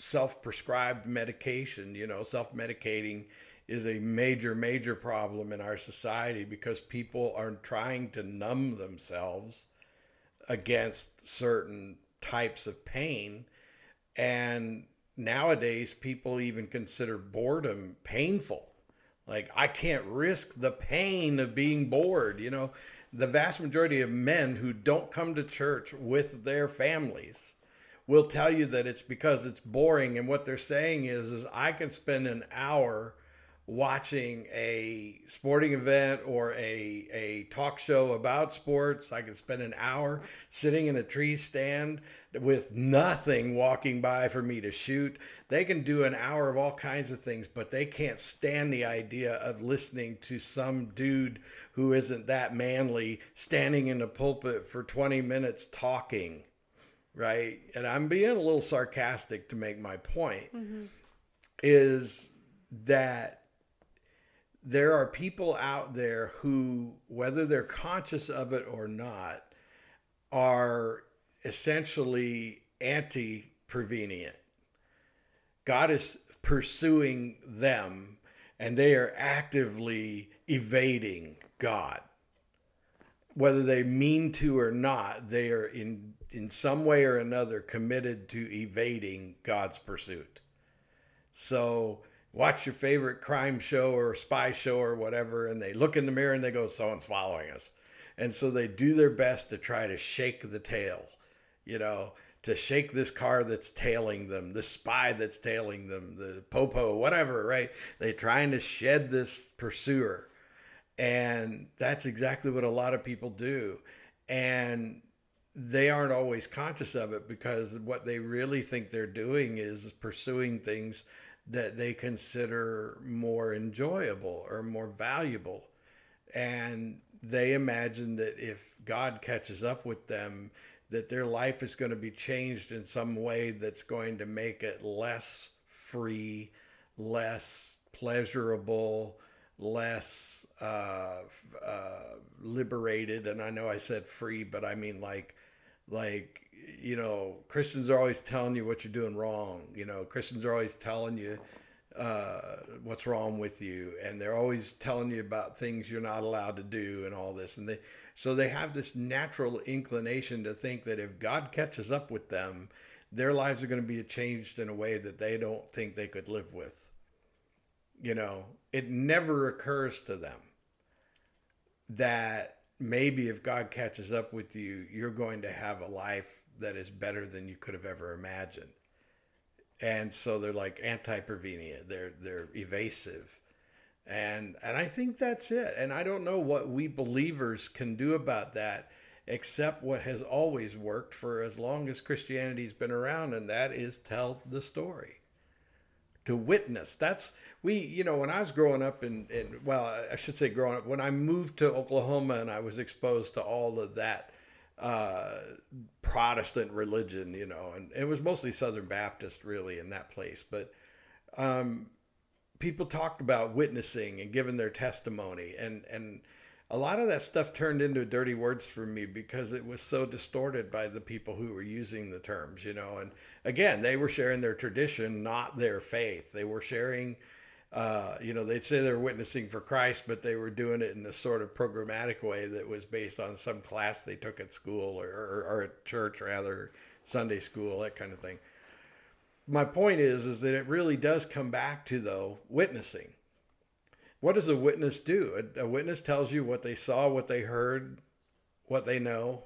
self-prescribed medication you know self-medicating is a major major problem in our society because people are trying to numb themselves against certain types of pain and nowadays people even consider boredom painful like I can't risk the pain of being bored. You know, the vast majority of men who don't come to church with their families will tell you that it's because it's boring. And what they're saying is, is I can spend an hour watching a sporting event or a, a talk show about sports. I can spend an hour sitting in a tree stand with nothing walking by for me to shoot. They can do an hour of all kinds of things, but they can't stand the idea of listening to some dude who isn't that manly standing in the pulpit for 20 minutes talking. Right. And I'm being a little sarcastic to make my point mm-hmm. is that there are people out there who, whether they're conscious of it or not, are essentially anti prevenient. God is pursuing them and they are actively evading God. Whether they mean to or not, they are in, in some way or another committed to evading God's pursuit. So watch your favorite crime show or spy show or whatever, and they look in the mirror and they go, someone's following us. And so they do their best to try to shake the tail, you know, to shake this car that's tailing them, the spy that's tailing them, the popo, whatever, right? They're trying to shed this pursuer. And that's exactly what a lot of people do. And they aren't always conscious of it because what they really think they're doing is pursuing things that they consider more enjoyable or more valuable. And they imagine that if God catches up with them, that their life is going to be changed in some way that's going to make it less free, less pleasurable, less uh, uh, liberated. And I know I said free, but I mean like, like you know, Christians are always telling you what you're doing wrong. You know, Christians are always telling you uh, what's wrong with you, and they're always telling you about things you're not allowed to do and all this. And they so they have this natural inclination to think that if God catches up with them, their lives are going to be changed in a way that they don't think they could live with. You know, it never occurs to them that maybe if God catches up with you, you're going to have a life that is better than you could have ever imagined. And so they're like anti-prevenient. They're they're evasive. And and I think that's it. And I don't know what we believers can do about that except what has always worked for as long as Christianity's been around and that is tell the story. To witness. That's we, you know, when I was growing up in, in well, I should say growing up, when I moved to Oklahoma and I was exposed to all of that uh, Protestant religion, you know, and it was mostly Southern Baptist really in that place. But um, people talked about witnessing and giving their testimony, and and a lot of that stuff turned into dirty words for me because it was so distorted by the people who were using the terms, you know. And again, they were sharing their tradition, not their faith. They were sharing uh, you know, they'd say they're witnessing for Christ, but they were doing it in a sort of programmatic way that was based on some class they took at school or, or, or at church, rather, Sunday school, that kind of thing. My point is, is that it really does come back to though witnessing. What does a witness do? A, a witness tells you what they saw, what they heard, what they know.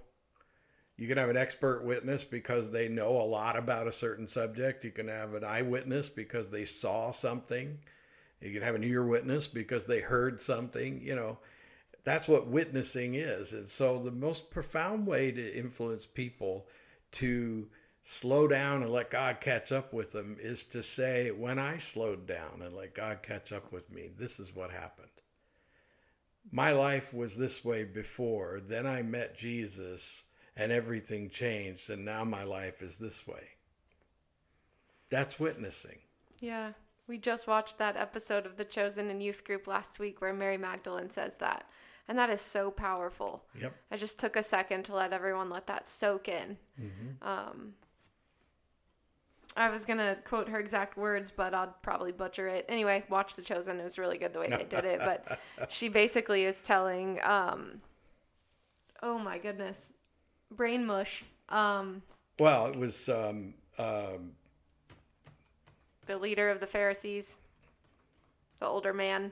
You can have an expert witness because they know a lot about a certain subject. You can have an eyewitness because they saw something you can have an ear witness because they heard something, you know. That's what witnessing is. And so the most profound way to influence people to slow down and let God catch up with them is to say, when I slowed down and let God catch up with me, this is what happened. My life was this way before. Then I met Jesus and everything changed. And now my life is this way. That's witnessing. Yeah. We just watched that episode of The Chosen in youth group last week where Mary Magdalene says that. And that is so powerful. Yep. I just took a second to let everyone let that soak in. Mm-hmm. Um, I was going to quote her exact words, but I'll probably butcher it. Anyway, watch The Chosen. It was really good the way they did it. But she basically is telling, um, oh my goodness, brain mush. Um, well, it was um, um the leader of the Pharisees, the older man.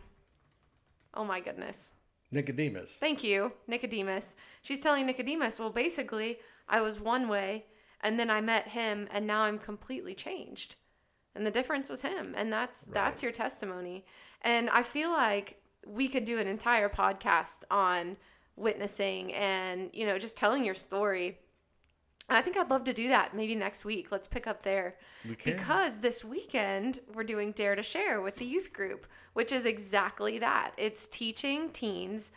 Oh my goodness. Nicodemus. Thank you, Nicodemus. She's telling Nicodemus, well, basically, I was one way, and then I met him, and now I'm completely changed. And the difference was him, and that's right. that's your testimony. And I feel like we could do an entire podcast on witnessing and, you know, just telling your story. And I think I'd love to do that maybe next week. Let's pick up there. Because this weekend we're doing Dare to Share with the youth group, which is exactly that. It's teaching teens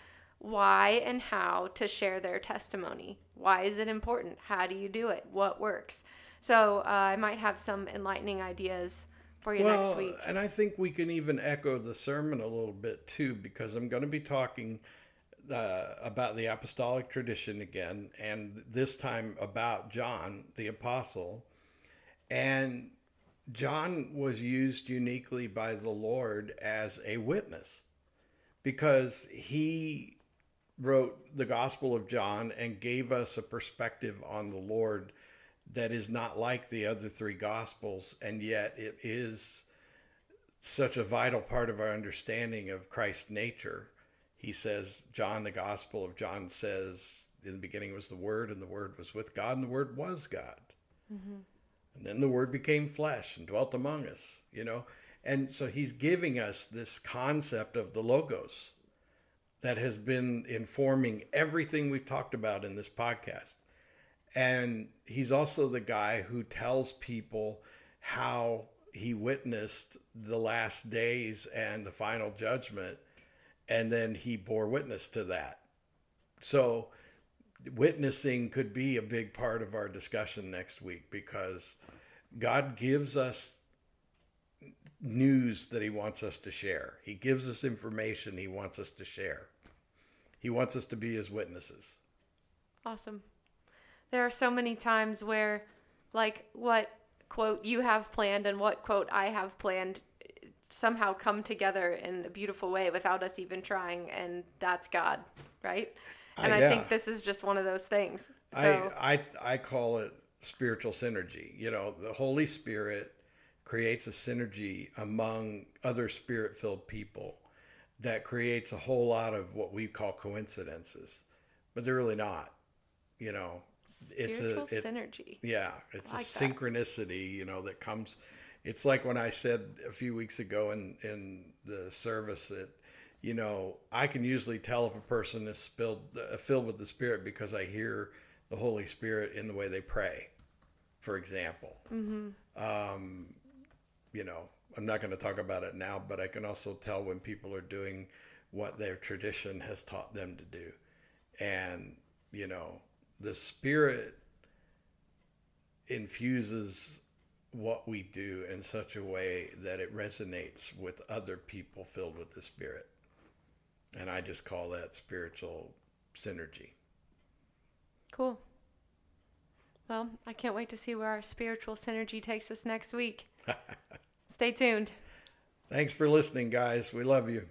why and how to share their testimony. Why is it important? How do you do it? What works? So uh, I might have some enlightening ideas for you well, next week. and I think we can even echo the sermon a little bit too, because I'm going to be talking uh, about the apostolic tradition again, and this time about John the apostle. And John was used uniquely by the Lord as a witness because he wrote the Gospel of John and gave us a perspective on the Lord that is not like the other three Gospels, and yet it is such a vital part of our understanding of Christ's nature. He says, John, the Gospel of John says, in the beginning was the Word, and the Word was with God, and the Word was God. Mm-hmm. And then the Word became flesh and dwelt among us, you know. And so he's giving us this concept of the Logos that has been informing everything we've talked about in this podcast. And he's also the guy who tells people how he witnessed the last days and the final judgment. And then he bore witness to that. So, witnessing could be a big part of our discussion next week because God gives us news that he wants us to share. He gives us information he wants us to share. He wants us to be his witnesses. Awesome. There are so many times where, like, what quote you have planned and what quote I have planned somehow come together in a beautiful way without us even trying, and that's God, right? And uh, yeah. I think this is just one of those things. So, I, I I call it spiritual synergy. You know, the Holy Spirit creates a synergy among other spirit-filled people that creates a whole lot of what we call coincidences, but they're really not. You know, Spiritual it's a it, synergy. Yeah, it's like a synchronicity. That. You know, that comes. It's like when I said a few weeks ago in in the service that, you know, I can usually tell if a person is spilled, uh, filled with the Spirit because I hear the Holy Spirit in the way they pray, for example. Mm-hmm. Um, you know, I'm not going to talk about it now, but I can also tell when people are doing what their tradition has taught them to do. And, you know, the Spirit infuses what we do in such a way that it resonates with other people filled with the Spirit. And I just call that spiritual synergy. Cool. Well, I can't wait to see where our spiritual synergy takes us next week. Stay tuned. Thanks for listening, guys. We love you.